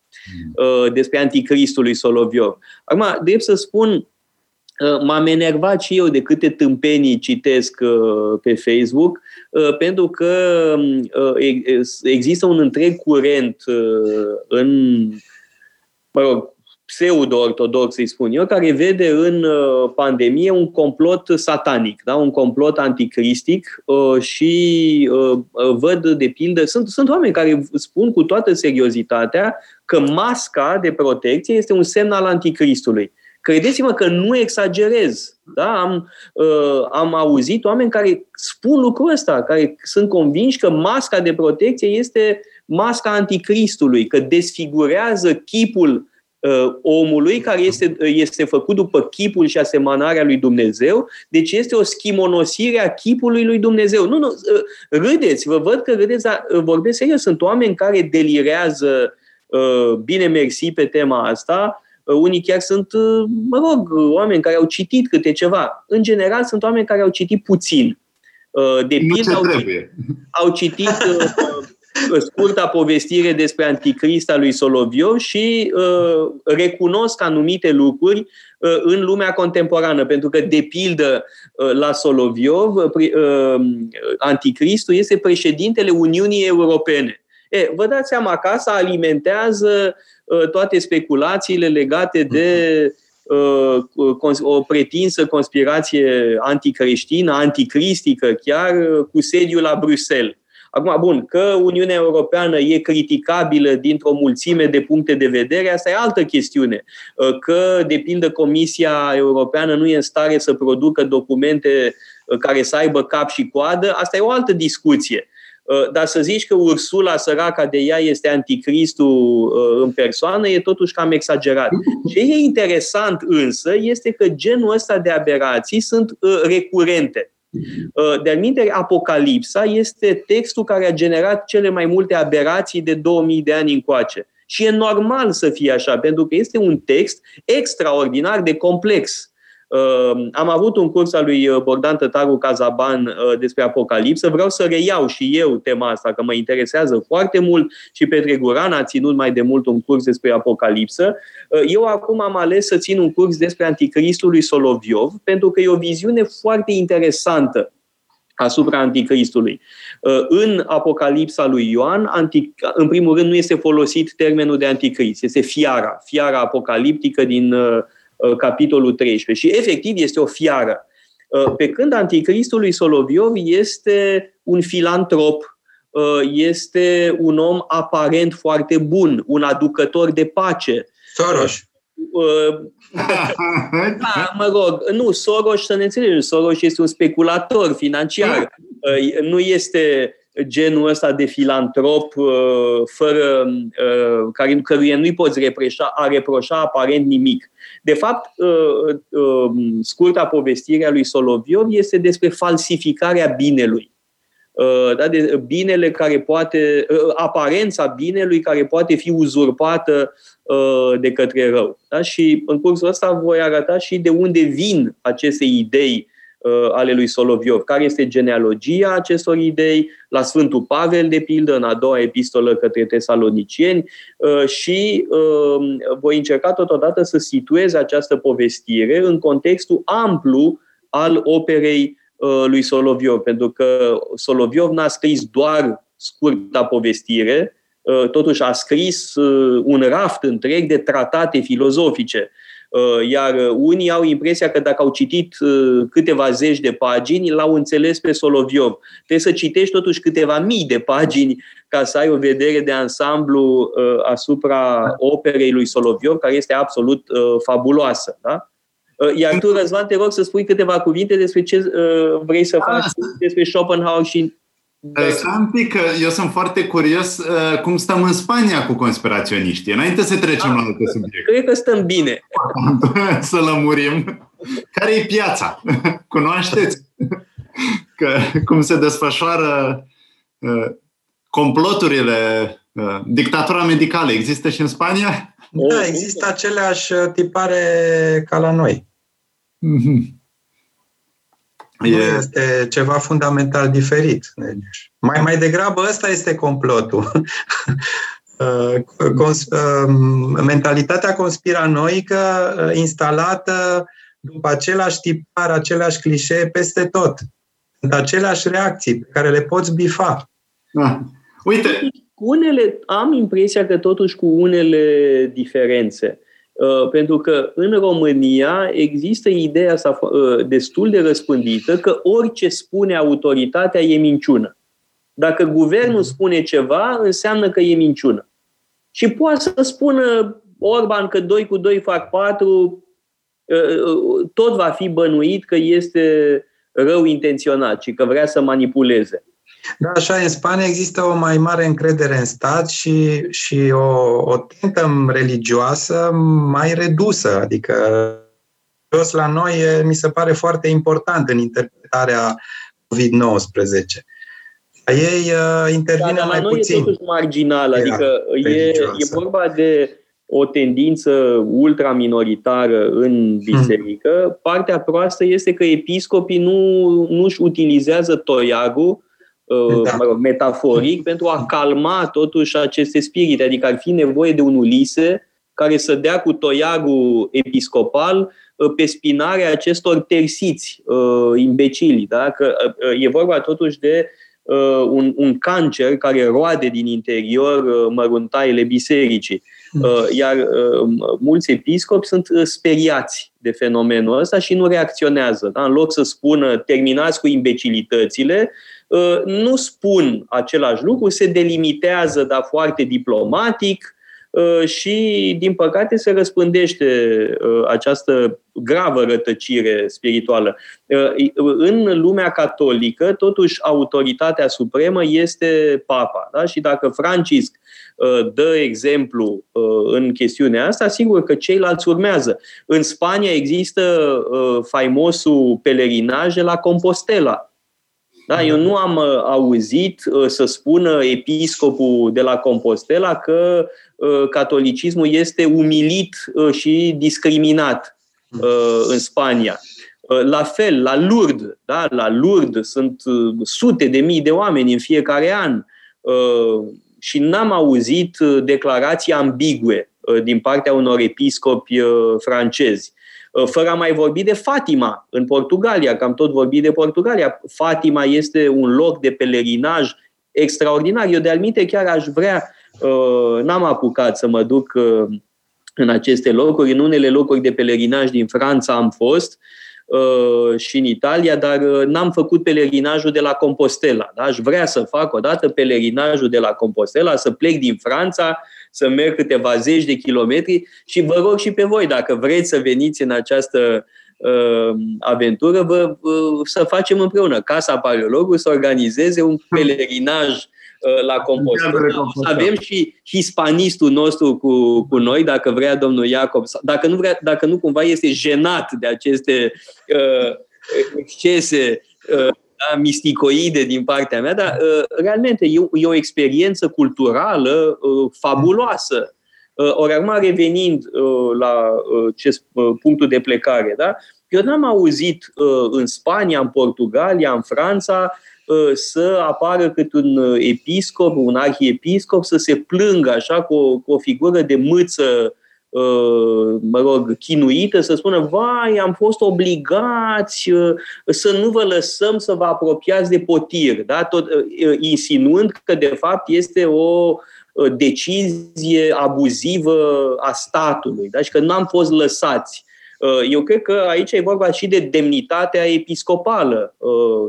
Uh, despre anticristul lui Soloviov. Acum, drept să spun, uh, m-am enervat și eu de câte tâmpenii citesc uh, pe Facebook, pentru că există un întreg curent în, mă rog, pseudo-ortodox, să-i spun eu, care vede în pandemie un complot satanic, da? un complot anticristic și văd, de pildă, sunt, sunt oameni care spun cu toată seriozitatea că masca de protecție este un semn al anticristului. Credeți-mă că nu exagerez. Da? Am, uh, am auzit oameni care spun lucrul ăsta, care sunt convinși că masca de protecție este masca anticristului, că desfigurează chipul uh, omului care este, uh, este făcut după chipul și asemănarea lui Dumnezeu, deci este o schimonosire a chipului lui Dumnezeu. Nu, nu, uh, râdeți, vă văd că râdeți, dar uh, vorbesc serios, sunt oameni care delirează Uh, bine mersi pe tema asta. Uh, unii chiar sunt, uh, mă rog, oameni care au citit câte ceva. În general, sunt oameni care au citit puțin. De pildă, au, citit, au citit scurta povestire despre anticrista lui Soloviov și uh, recunosc anumite lucruri uh, în lumea contemporană, pentru că, de pildă, uh, la Soloviov, uh, anticristul este președintele Uniunii Europene. E, vă dați seama că asta alimentează uh, toate speculațiile legate de uh, o pretinsă conspirație anticreștină, anticristică, chiar uh, cu sediul la Bruxelles. Acum, bun, că Uniunea Europeană e criticabilă dintr-o mulțime de puncte de vedere, asta e altă chestiune. Uh, că, de pildă, Comisia Europeană nu e în stare să producă documente uh, care să aibă cap și coadă, asta e o altă discuție. Uh, dar să zici că Ursula, săraca de ea, este anticristul uh, în persoană, e totuși cam exagerat. Ce e interesant însă este că genul ăsta de aberații sunt uh, recurente. De-al minte, Apocalipsa este textul care a generat cele mai multe aberații de 2000 de ani încoace. Și e normal să fie așa, pentru că este un text extraordinar de complex. Ehm, am avut un curs al lui uh, Bogdan Tătaru Cazaban uh, despre Apocalipsă. Vreau să reiau și eu tema asta, că mă interesează foarte mult și Petre Guran a ținut mai de mult un curs despre Apocalipsă. Uh, eu acum am ales să țin un curs despre Anticristul lui Soloviov, pentru că e o viziune foarte interesantă asupra Anticristului. În Apocalipsa lui Ioan, în primul rând, nu este folosit termenul de Anticrist, este fiara, fiara apocaliptică din Uh, capitolul 13. Și efectiv este o fiară. Uh, pe când anticristul lui Soloviov este un filantrop, uh, este un om aparent foarte bun, un aducător de pace. Soros. da, mă rog, nu, Soros, să ne înțelegem, Soros este un speculator financiar. Nu este genul ăsta de filantrop fără, care, căruia nu-i poți repreșa, a reproșa aparent nimic. De fapt, scurta povestire a lui Soloviov este despre falsificarea binelui. Da, de binele care poate, aparența binelui care poate fi uzurpată de către rău. Da? Și în cursul ăsta voi arăta și de unde vin aceste idei Uh, ale lui Soloviov, care este genealogia acestor idei, la Sfântul Pavel, de pildă, în a doua epistolă către tesalonicieni uh, și uh, voi încerca totodată să situez această povestire în contextul amplu al operei lui Soloviov, pentru că Soloviov n-a scris doar scurta povestire, totuși a scris un raft întreg de tratate filozofice. Uh, iar uh, unii au impresia că dacă au citit uh, câteva zeci de pagini, l-au înțeles pe Soloviov. Trebuie să citești totuși câteva mii de pagini ca să ai o vedere de ansamblu asupra operei lui Soloviov, care este absolut fabuloasă. Da? Iar tu, Răzvan, te rog să spui câteva cuvinte despre ce vrei să faci ah. despre Schopenhauer și da. Stai un pic, că eu sunt foarte curios uh, cum stăm în Spania cu conspiraționiștii. Înainte să trecem la alte subiecte. Cred că stăm bine. să lămurim. Care e piața? Cunoașteți? Că, cum se desfășoară uh, comploturile, uh, dictatura medicală. Există și în Spania? Da, există aceleași tipare ca la noi. Mm-hmm. Nu este ceva fundamental diferit. Deci, mai, mai degrabă ăsta este complotul. Uh, cons, uh, mentalitatea conspiranoică uh, instalată după același tipar, același clișee peste tot. Sunt aceleași reacții pe care le poți bifa. Da. Uite! Cu unele, am impresia că totuși cu unele diferențe. Uh, pentru că în România există ideea asta uh, destul de răspândită că orice spune autoritatea e minciună. Dacă guvernul spune ceva, înseamnă că e minciună. Și poate să spună Orban că 2 cu 2 fac 4, uh, tot va fi bănuit că este rău intenționat și că vrea să manipuleze. Da, așa, în Spania există o mai mare încredere în stat și, și o, o tentă religioasă mai redusă. Adică, jos la noi, mi se pare foarte important în interpretarea COVID-19. Ei uh, intervine Dar mai noi puțin. e totuși marginal, adică e, e vorba de o tendință ultraminoritară în biserică. Hmm. Partea proastă este că episcopii nu, nu-și utilizează toiagul Uh, da. metaforic, pentru a calma totuși aceste spirite. Adică ar fi nevoie de un Ulise care să dea cu toiagul episcopal uh, pe spinarea acestor tersiți uh, imbecili. Da? Că e vorba totuși de un, un cancer care roade din interior măruntaiele bisericii. Iar mulți episcopi sunt speriați de fenomenul ăsta și nu reacționează. Da? În loc să spună terminați cu imbecilitățile, Uh, nu spun același lucru, se delimitează, dar foarte diplomatic uh, și, din păcate, se răspândește uh, această gravă rătăcire spirituală. În lumea catolică, totuși, autoritatea supremă este papa. Da? Și dacă Francisc dă exemplu în chestiunea asta, sigur că ceilalți urmează. În Spania există faimosul pelerinaj la Compostela, da, eu nu am uh, auzit uh, să spună episcopul de la Compostela că uh, catolicismul este umilit și discriminat în Spania. La fel, la Lourdes, da, la Lourdes sunt sute de mii de oameni în fiecare an și n-am auzit declarații ambigue din partea unor episcopi francezi. Uh, fără a mai vorbi de Fatima în Portugalia, că am tot vorbit de Portugalia. Fatima este un loc de pelerinaj extraordinar. Eu de-al chiar aș vrea, uh, n-am apucat să mă duc uh, în aceste locuri. În unele locuri de pelerinaj din Franța am fost și în Italia, dar n-am făcut pelerinajul de la Compostela. Da? Aș vrea să fac odată pelerinajul de la Compostela, să plec din Franța să merg câteva zeci de kilometri și vă rog și pe voi, dacă vreți să veniți în această aventură, vă, să facem împreună. Casa Paleologului să organizeze un pelerinaj la Compostela. Să avem și hispanistul nostru cu, cu noi, dacă vrea domnul Iacob. Dacă nu, vrea, dacă nu cumva este jenat de aceste uh, excese uh, da, misticoide din partea mea, dar uh, realmente e, e o experiență culturală uh, fabuloasă. Uh, ori acum revenind uh, la uh, ce, uh, punctul de plecare, da? eu n-am auzit uh, în Spania, în Portugalia, în Franța uh, să apară cât un uh, episcop, un arhiepiscop, să se plângă așa cu o, cu o figură de mâță Uh, mă rog, chinuită, să spună, vai, am fost obligați uh, să nu vă lăsăm să vă apropiați de potir, da? Tot, uh, insinuând că de fapt este o decizie abuzivă a statului da? și că nu am fost lăsați. Eu cred că aici e vorba și de demnitatea episcopală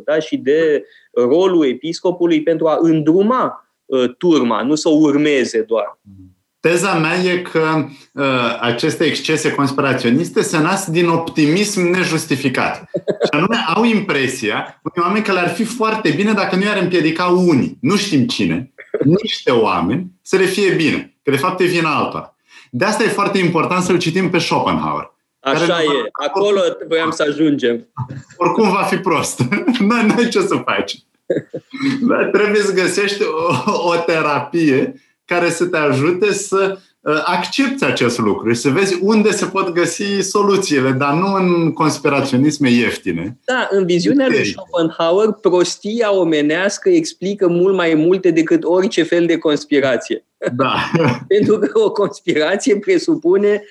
da? și de rolul episcopului pentru a îndruma turma, nu să o urmeze doar. Mm. Teza mea e că uh, aceste excese conspiraționiste se nasc din optimism nejustificat. Și anume au impresia, unii oameni, că le-ar fi foarte bine dacă nu i-ar împiedica unii, nu știm cine, niște oameni, să le fie bine. Că de fapt e vina altora. De asta e foarte important să-l citim pe Schopenhauer. Așa care e. Acolo voiam să ajungem. Oricum va fi prost. Nu ai ce să faci. Trebuie să găsești o, o terapie care să te ajute să uh, accepti acest lucru și să vezi unde se pot găsi soluțiile, dar nu în conspiraționisme ieftine. Da, în viziunea lui Schopenhauer, prostia omenească explică mult mai multe decât orice fel de conspirație. Da. Pentru că o conspirație presupune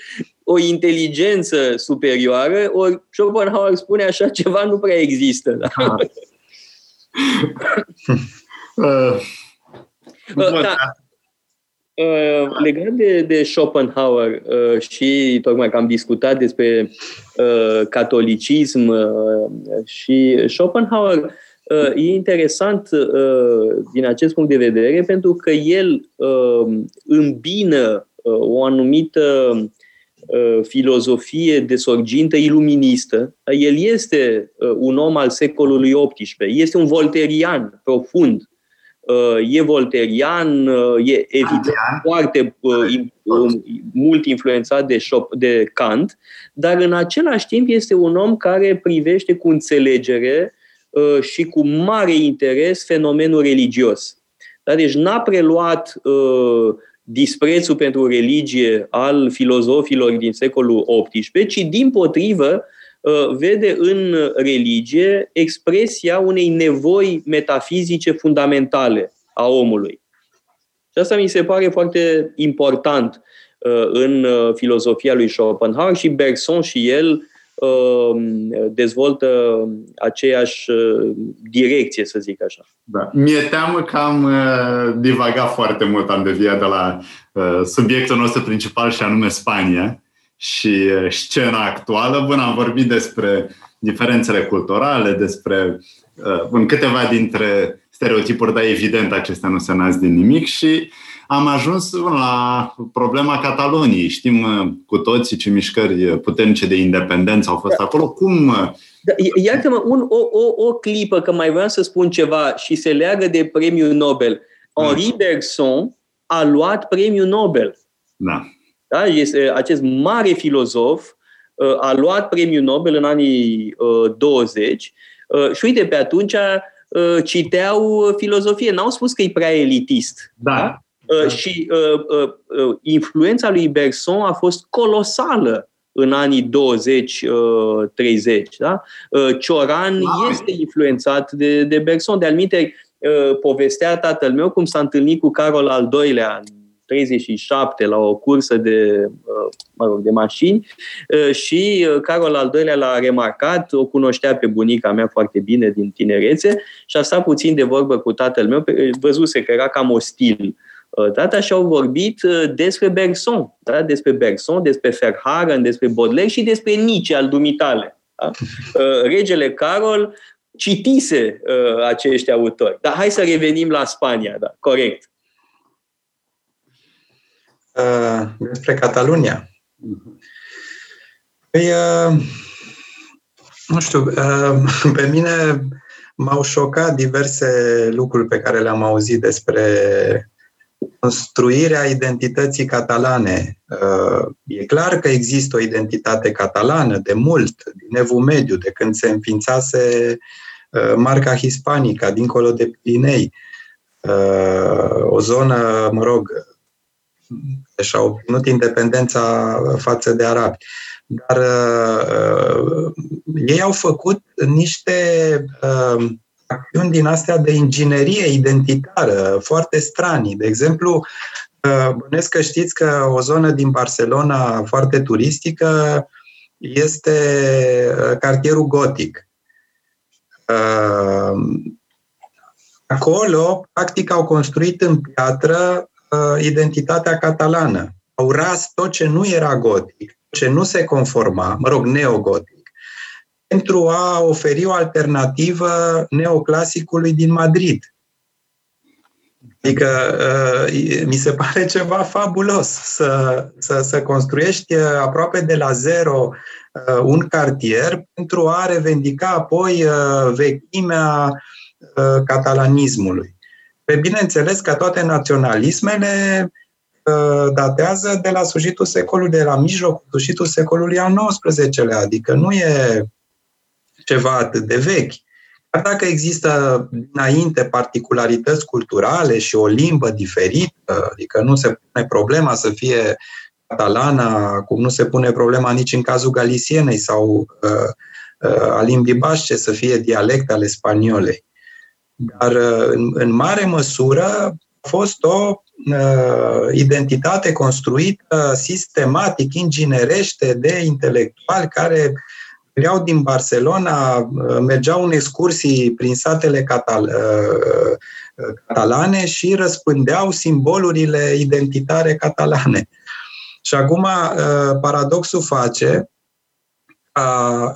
o inteligență superioară, ori Schopenhauer spune așa ceva nu prea există. Da? Ah. uh, da. Uh, legat de, de Schopenhauer uh, și tocmai că am discutat despre uh, catolicism uh, și Schopenhauer uh, e interesant uh, din acest punct de vedere pentru că el uh, îmbină uh, o anumită uh, filozofie de sorgintă iluministă. El este uh, un om al secolului XVIII, este un volterian profund Uh, e volterian, uh, e evident foarte uh, mult influențat de, Chop, de Kant, dar în același timp este un om care privește cu înțelegere și cu mare interes fenomenul religios. Da? Deci n-a preluat uh, disprețul pentru religie al filozofilor din secolul XVIII, ci din potrivă Uh, vede în religie expresia unei nevoi metafizice fundamentale a omului. Și asta mi se pare foarte important uh, în uh, filozofia lui Schopenhauer și Bergson și el dezvoltă aceeași direcție, să zic așa. Da. Mi-e teamă că am divagat foarte mult, am deviat de la subiectul nostru principal și anume Spania și scena actuală. Bun, am vorbit despre diferențele culturale, despre în câteva dintre stereotipuri, dar evident acestea nu se nasc din nimic și am ajuns la problema Cataloniei. Știm cu toții ce mișcări puternice de independență au fost acolo. Cum... Da, iată-mă, un, o, o, o clipă, că mai vreau să spun ceva și se leagă de premiul Nobel. Henri Bergson a luat premiul Nobel. Da. Da? Este acest mare filozof uh, a luat premiul Nobel în anii 20 uh, uh, și uite, pe atunci citeau filozofie. N-au spus că e prea elitist. Da. da? da. Și influența lui Bergson a fost colosală în anii 20-30. Da? Cioran wow. este influențat de, de Bergson. De-al povestea tatăl meu cum s-a întâlnit cu Carol al II-lea în 37 la o cursă de, uh, mă rog, de mașini uh, și uh, Carol al doilea l-a remarcat, o cunoștea pe bunica mea foarte bine din tinerețe și a stat puțin de vorbă cu tatăl meu, văzuse că era cam ostil tata și au vorbit despre Bergson, da? despre Bergson, despre Verhaeren, despre Baudelaire și despre Nietzsche al dumitale. Da? Regele Carol citise uh, acești autori. Dar hai să revenim la Spania, da, corect. Uh, despre Catalunia. Păi, uh, Nu știu, pe mine m-au șocat diverse lucruri pe care le-am auzit despre construirea identității catalane. E clar că există o identitate catalană de mult, din Evul Mediu, de când se înființase marca hispanică, dincolo de Pirinei. O zonă, mă rog, și-a obținut independența față de arabi. Dar uh, ei au făcut niște uh, acțiuni din astea de inginerie identitară foarte stranii. De exemplu, uh, bănesc că știți că o zonă din Barcelona foarte turistică este uh, cartierul gotic. Uh, acolo, practic, au construit în piatră uh, identitatea catalană. Au ras tot ce nu era gotic ce nu se conforma, mă rog, neogotic, pentru a oferi o alternativă neoclasicului din Madrid. Adică uh, mi se pare ceva fabulos să, să, să construiești uh, aproape de la zero uh, un cartier pentru a revendica apoi vechimea catalanismului. Pe bineînțeles că toate naționalismele datează de la sfârșitul secolului, de la mijlocul, sfârșitul secolului al XIX-lea, adică nu e ceva atât de vechi. Dar dacă există înainte particularități culturale și o limbă diferită, adică nu se pune problema să fie catalana, cum nu se pune problema nici în cazul galisienei sau uh, uh, a limbii bașce să fie dialect ale spaniolei. Dar uh, în, în mare măsură a fost o uh, identitate construită sistematic, inginerește de intelectuali care veneau din Barcelona, uh, mergeau în excursii prin satele catal- uh, catalane și răspândeau simbolurile identitare catalane. Și acum uh, paradoxul face ca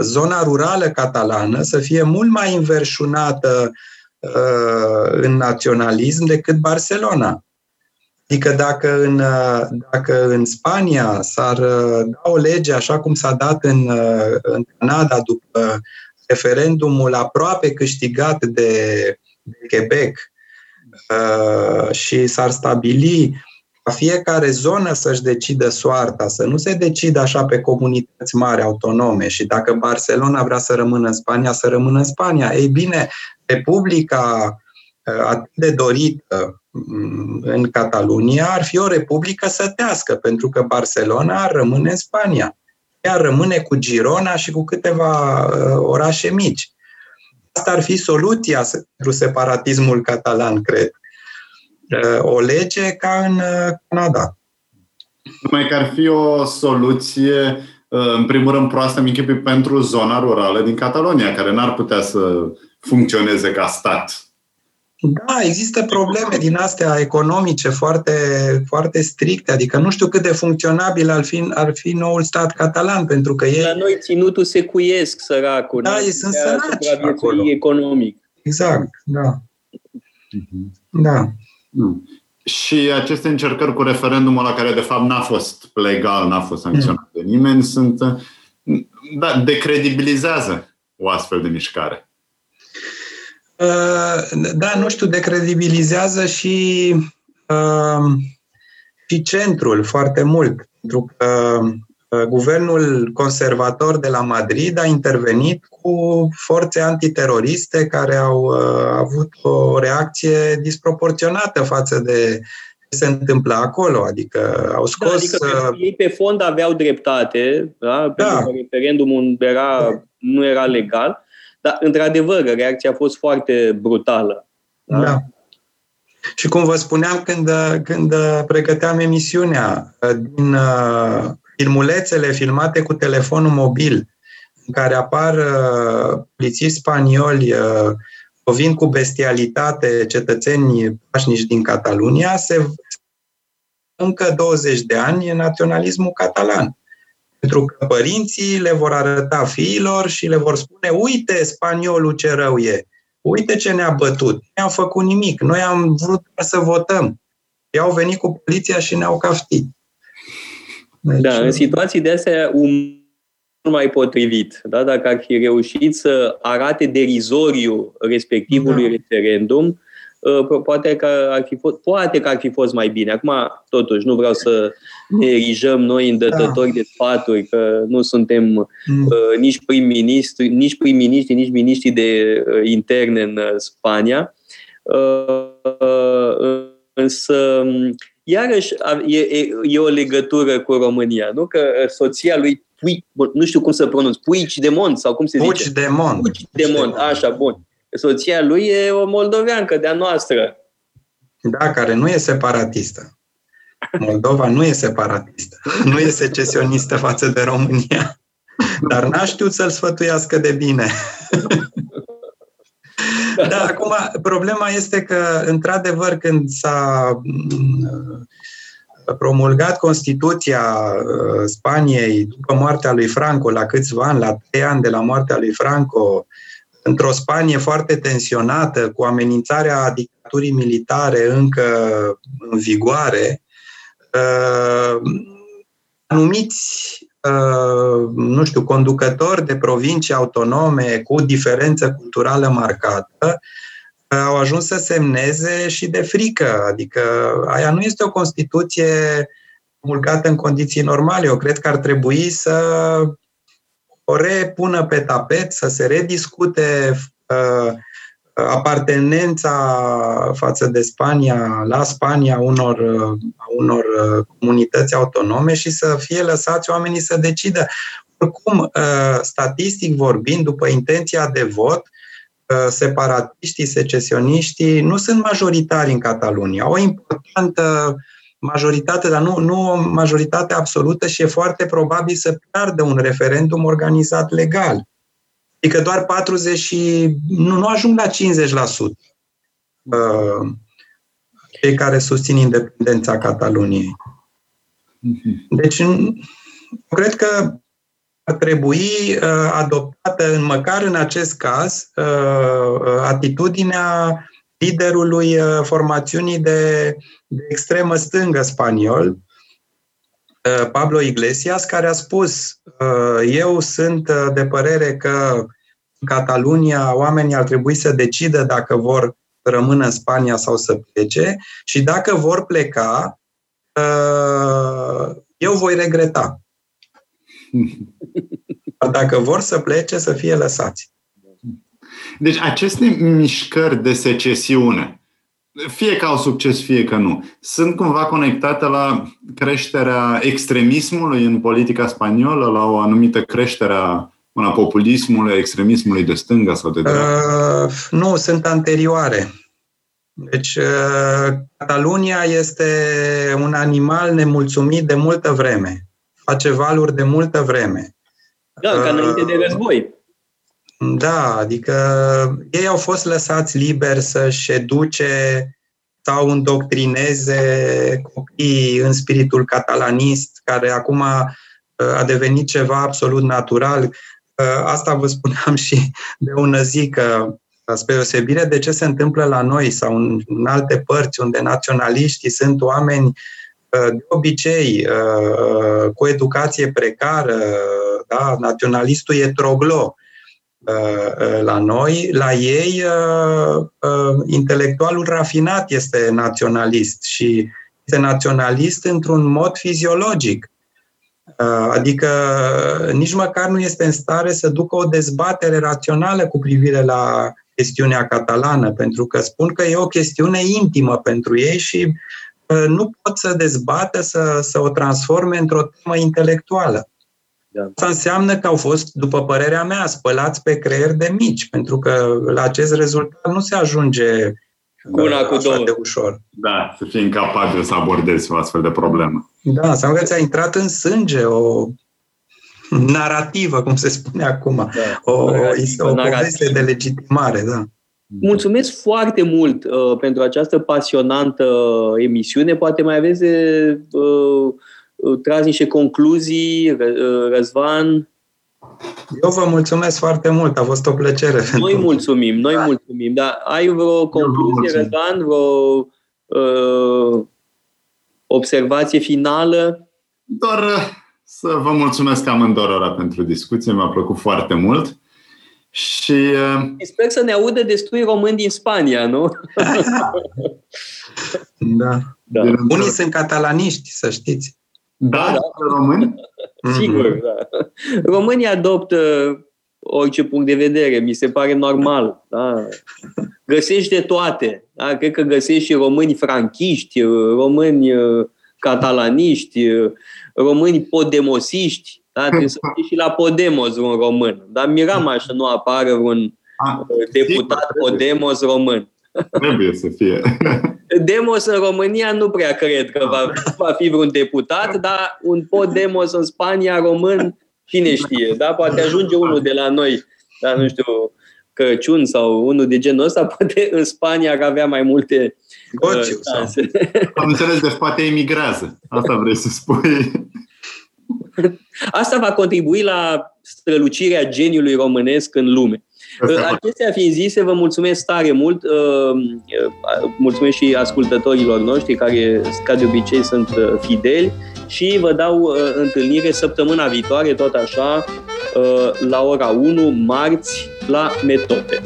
zona rurală catalană să fie mult mai înverșunată Uh, în naționalism decât Barcelona. Adică dacă în, uh, dacă în Spania s-ar uh, da o lege așa cum s-a dat în, în Canada după referendumul aproape câștigat de, de Quebec și s-ar stabili ca fiecare zonă să-și decidă soarta, să nu se decidă așa pe comunități mari, autonome și dacă Barcelona vrea să rămână în Spania, să rămână în Spania. Ei bine, Republica uh, atât de dorită mm, în Catalunia ar fi o republică sătească, pentru că Barcelona ar rămâne în Spania. Ea rămâne cu Girona și cu câteva uh, orașe mici. Asta ar fi soluția pentru separatismul catalan, cred. Uh, o lege ca în Canada. Numai că ar fi o soluție, în primul rând, proastă, mi pentru zona rurală din Catalonia, care n-ar putea să funcționeze ca stat. Da, există probleme din astea economice foarte, foarte stricte, adică nu știu cât de funcționabil ar fi, ar fi noul stat catalan, pentru că ei... La noi ținutul secuiesc săracul. Da, ei sunt săraci acolo. economic. Exact, da. Mhm. Da. Mm. Și aceste încercări cu referendumul la care de fapt n-a fost legal, n-a fost sancționat de nimeni, sunt, da, decredibilizează o astfel de mișcare. Uh, da, nu știu, decredibilizează și, uh, și centrul foarte mult, pentru că uh, guvernul conservator de la Madrid a intervenit cu forțe antiteroriste care au avut o reacție disproporționată față de ce se întâmplă acolo, adică au da, scos... Da, adică ei pe fond aveau dreptate, da? da. pentru că referendumul era, nu era legal, dar, într-adevăr, reacția a fost foarte brutală. Da? da. Și cum vă spuneam când, când pregăteam emisiunea, din uh, filmulețele filmate cu telefonul mobil, în care apar uh, polițiști spanioli uh, vin cu bestialitate cetățenii pașnici din Catalunia, se încă 20 de ani naționalismul catalan. Pentru că părinții le vor arăta fiilor și le vor spune, uite spaniolul ce rău e, uite ce ne-a bătut, nu am făcut nimic, noi am vrut să votăm. Ei au venit cu poliția și ne-au caftit. Deci, da, în situații de astea, um, mai potrivit, da? dacă ar fi reușit să arate derizoriu respectivului da. referendum, uh, poate că, ar fi fost, poate că ar fi fost mai bine. Acum, totuși, nu vreau să ne erijăm noi în dătători da. de sfaturi, că nu suntem mm. uh, nici prim-ministri, nici prim-ministri, nici miniștri de uh, interne în uh, Spania. Uh, uh, însă, iarăși, e, e, e o legătură cu România, nu? Că soția lui Pui, nu știu cum să pronunț, Puici de Mont sau cum se Puici zice? de Mont. Puici de Mont, așa, bun. Soția lui e o moldoveancă de-a noastră. Da, care nu e separatistă. Moldova nu e separatistă, nu e secesionistă față de România, dar n-a știut să-l sfătuiască de bine. Da, acum, problema este că, într-adevăr, când s-a promulgat Constituția uh, Spaniei după moartea lui Franco, la câțiva ani, la trei ani de la moartea lui Franco, într-o Spanie foarte tensionată, cu amenințarea dictaturii militare încă în vigoare, uh, anumiți, uh, nu știu, conducători de provincii autonome cu diferență culturală marcată, au ajuns să semneze și de frică. Adică aia nu este o Constituție promulgată în condiții normale. Eu cred că ar trebui să o repună pe tapet, să se rediscute uh, apartenența față de Spania, la Spania, unor, uh, unor uh, comunități autonome și să fie lăsați oamenii să decidă. Oricum, uh, statistic vorbind, după intenția de vot, separatiștii, secesioniștii nu sunt majoritari în Catalunia. O importantă majoritate, dar nu, nu o majoritate absolută și e foarte probabil să piardă un referendum organizat legal. Adică doar 40 și nu, nu ajung la 50% uh, cei care susțin independența Cataluniei. Mhm. Deci, cred că ar trebui uh, adoptată, în, măcar în acest caz, uh, atitudinea liderului formațiunii de, de extremă stângă spaniol, Pablo Iglesias, care a spus eu sunt de părere că în Catalunia oamenii ar trebui să decidă dacă vor rămână în Spania sau să plece și dacă vor pleca, eu voi regreta. Dacă vor să plece, să fie lăsați. Deci aceste mișcări de secesiune, fie că au succes, fie că nu, sunt cumva conectate la creșterea extremismului în politica spaniolă, la o anumită creștere a una populismului, extremismului de stânga sau de dreapta? Uh, nu, sunt anterioare. Deci, uh, Catalunia este un animal nemulțumit de multă vreme. Face valuri de multă vreme. Da, ca înainte de război. Da, adică ei au fost lăsați liberi să-și educe sau îndoctrineze copiii în spiritul catalanist, care acum uh, a devenit ceva absolut natural. Uh, asta vă spuneam și de ună zi că spre deosebire de ce se întâmplă la noi sau în, în alte părți unde naționaliștii sunt oameni uh, de obicei cu educație precară, da? naționalistul e troglo, Uh, uh, la noi, la ei, uh, intelectualul rafinat este naționalist și este naționalist într-un mod fiziologic. Adică nici măcar nu este în stare să ducă o dezbatere rațională cu privire la chestiunea catalană, pentru că spun că e o chestiune intimă pentru ei și nu pot să dezbată, să, să o transforme într-o temă intelectuală. Da. Asta înseamnă că au fost, după părerea mea, spălați pe creier de mici, pentru că la acest rezultat nu se ajunge cu una cu două. de ușor. Da, să fii incapabil să abordezi o astfel de problemă. Da, înseamnă că ți-a intrat în sânge o narrativă, cum se spune acum, da, o, o, o poveste de legitimare, da. Mulțumesc foarte mult uh, pentru această pasionantă emisiune. Poate mai aveți de, uh, tras niște concluzii, Răzvan? Eu vă mulțumesc foarte mult, a fost o plăcere. Noi mulțumim, noi da. mulțumim, dar ai vreo concluzie, Răzvan, vreo uh, observație finală? Doar uh, să vă mulțumesc amândorora pentru discuție, mi-a plăcut foarte mult. Și uh, sper să ne audă destui români din Spania, nu? da. da. Unii sunt catalaniști, să știți. Da, da. români? Sigur, mm-hmm. da. Românii adoptă orice punct de vedere, mi se pare normal. Da? Găsești de toate. Da? Cred că găsești și români franchiști, români uh, catalaniști, uh, români podemosiști. Da? Trebuie să fie și la Podemos un român. Dar miram așa să nu apară un ah, deputat Podemos român. Trebuie să fie. Demos în România nu prea cred că va, va fi vreun deputat, dar un Podemos în Spania român, cine știe, da? Poate ajunge unul de la noi, dar nu știu, Crăciun sau unul de genul ăsta, poate în Spania ar avea mai multe Gociu, uh, Am înțeles, deci poate emigrează. Asta vrei să spui. Asta va contribui la strălucirea geniului românesc în lume. Acestea fiind zise, vă mulțumesc tare mult. Uh, uh, mulțumesc și ascultătorilor noștri care, ca de obicei, sunt uh, fideli și vă dau întâlnire săptămâna viitoare, tot așa, la ora 1, marți, la Metope.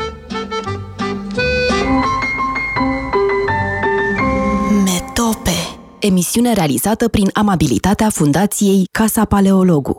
Metope. Emisiune realizată prin amabilitatea Fundației Casa Paleologu.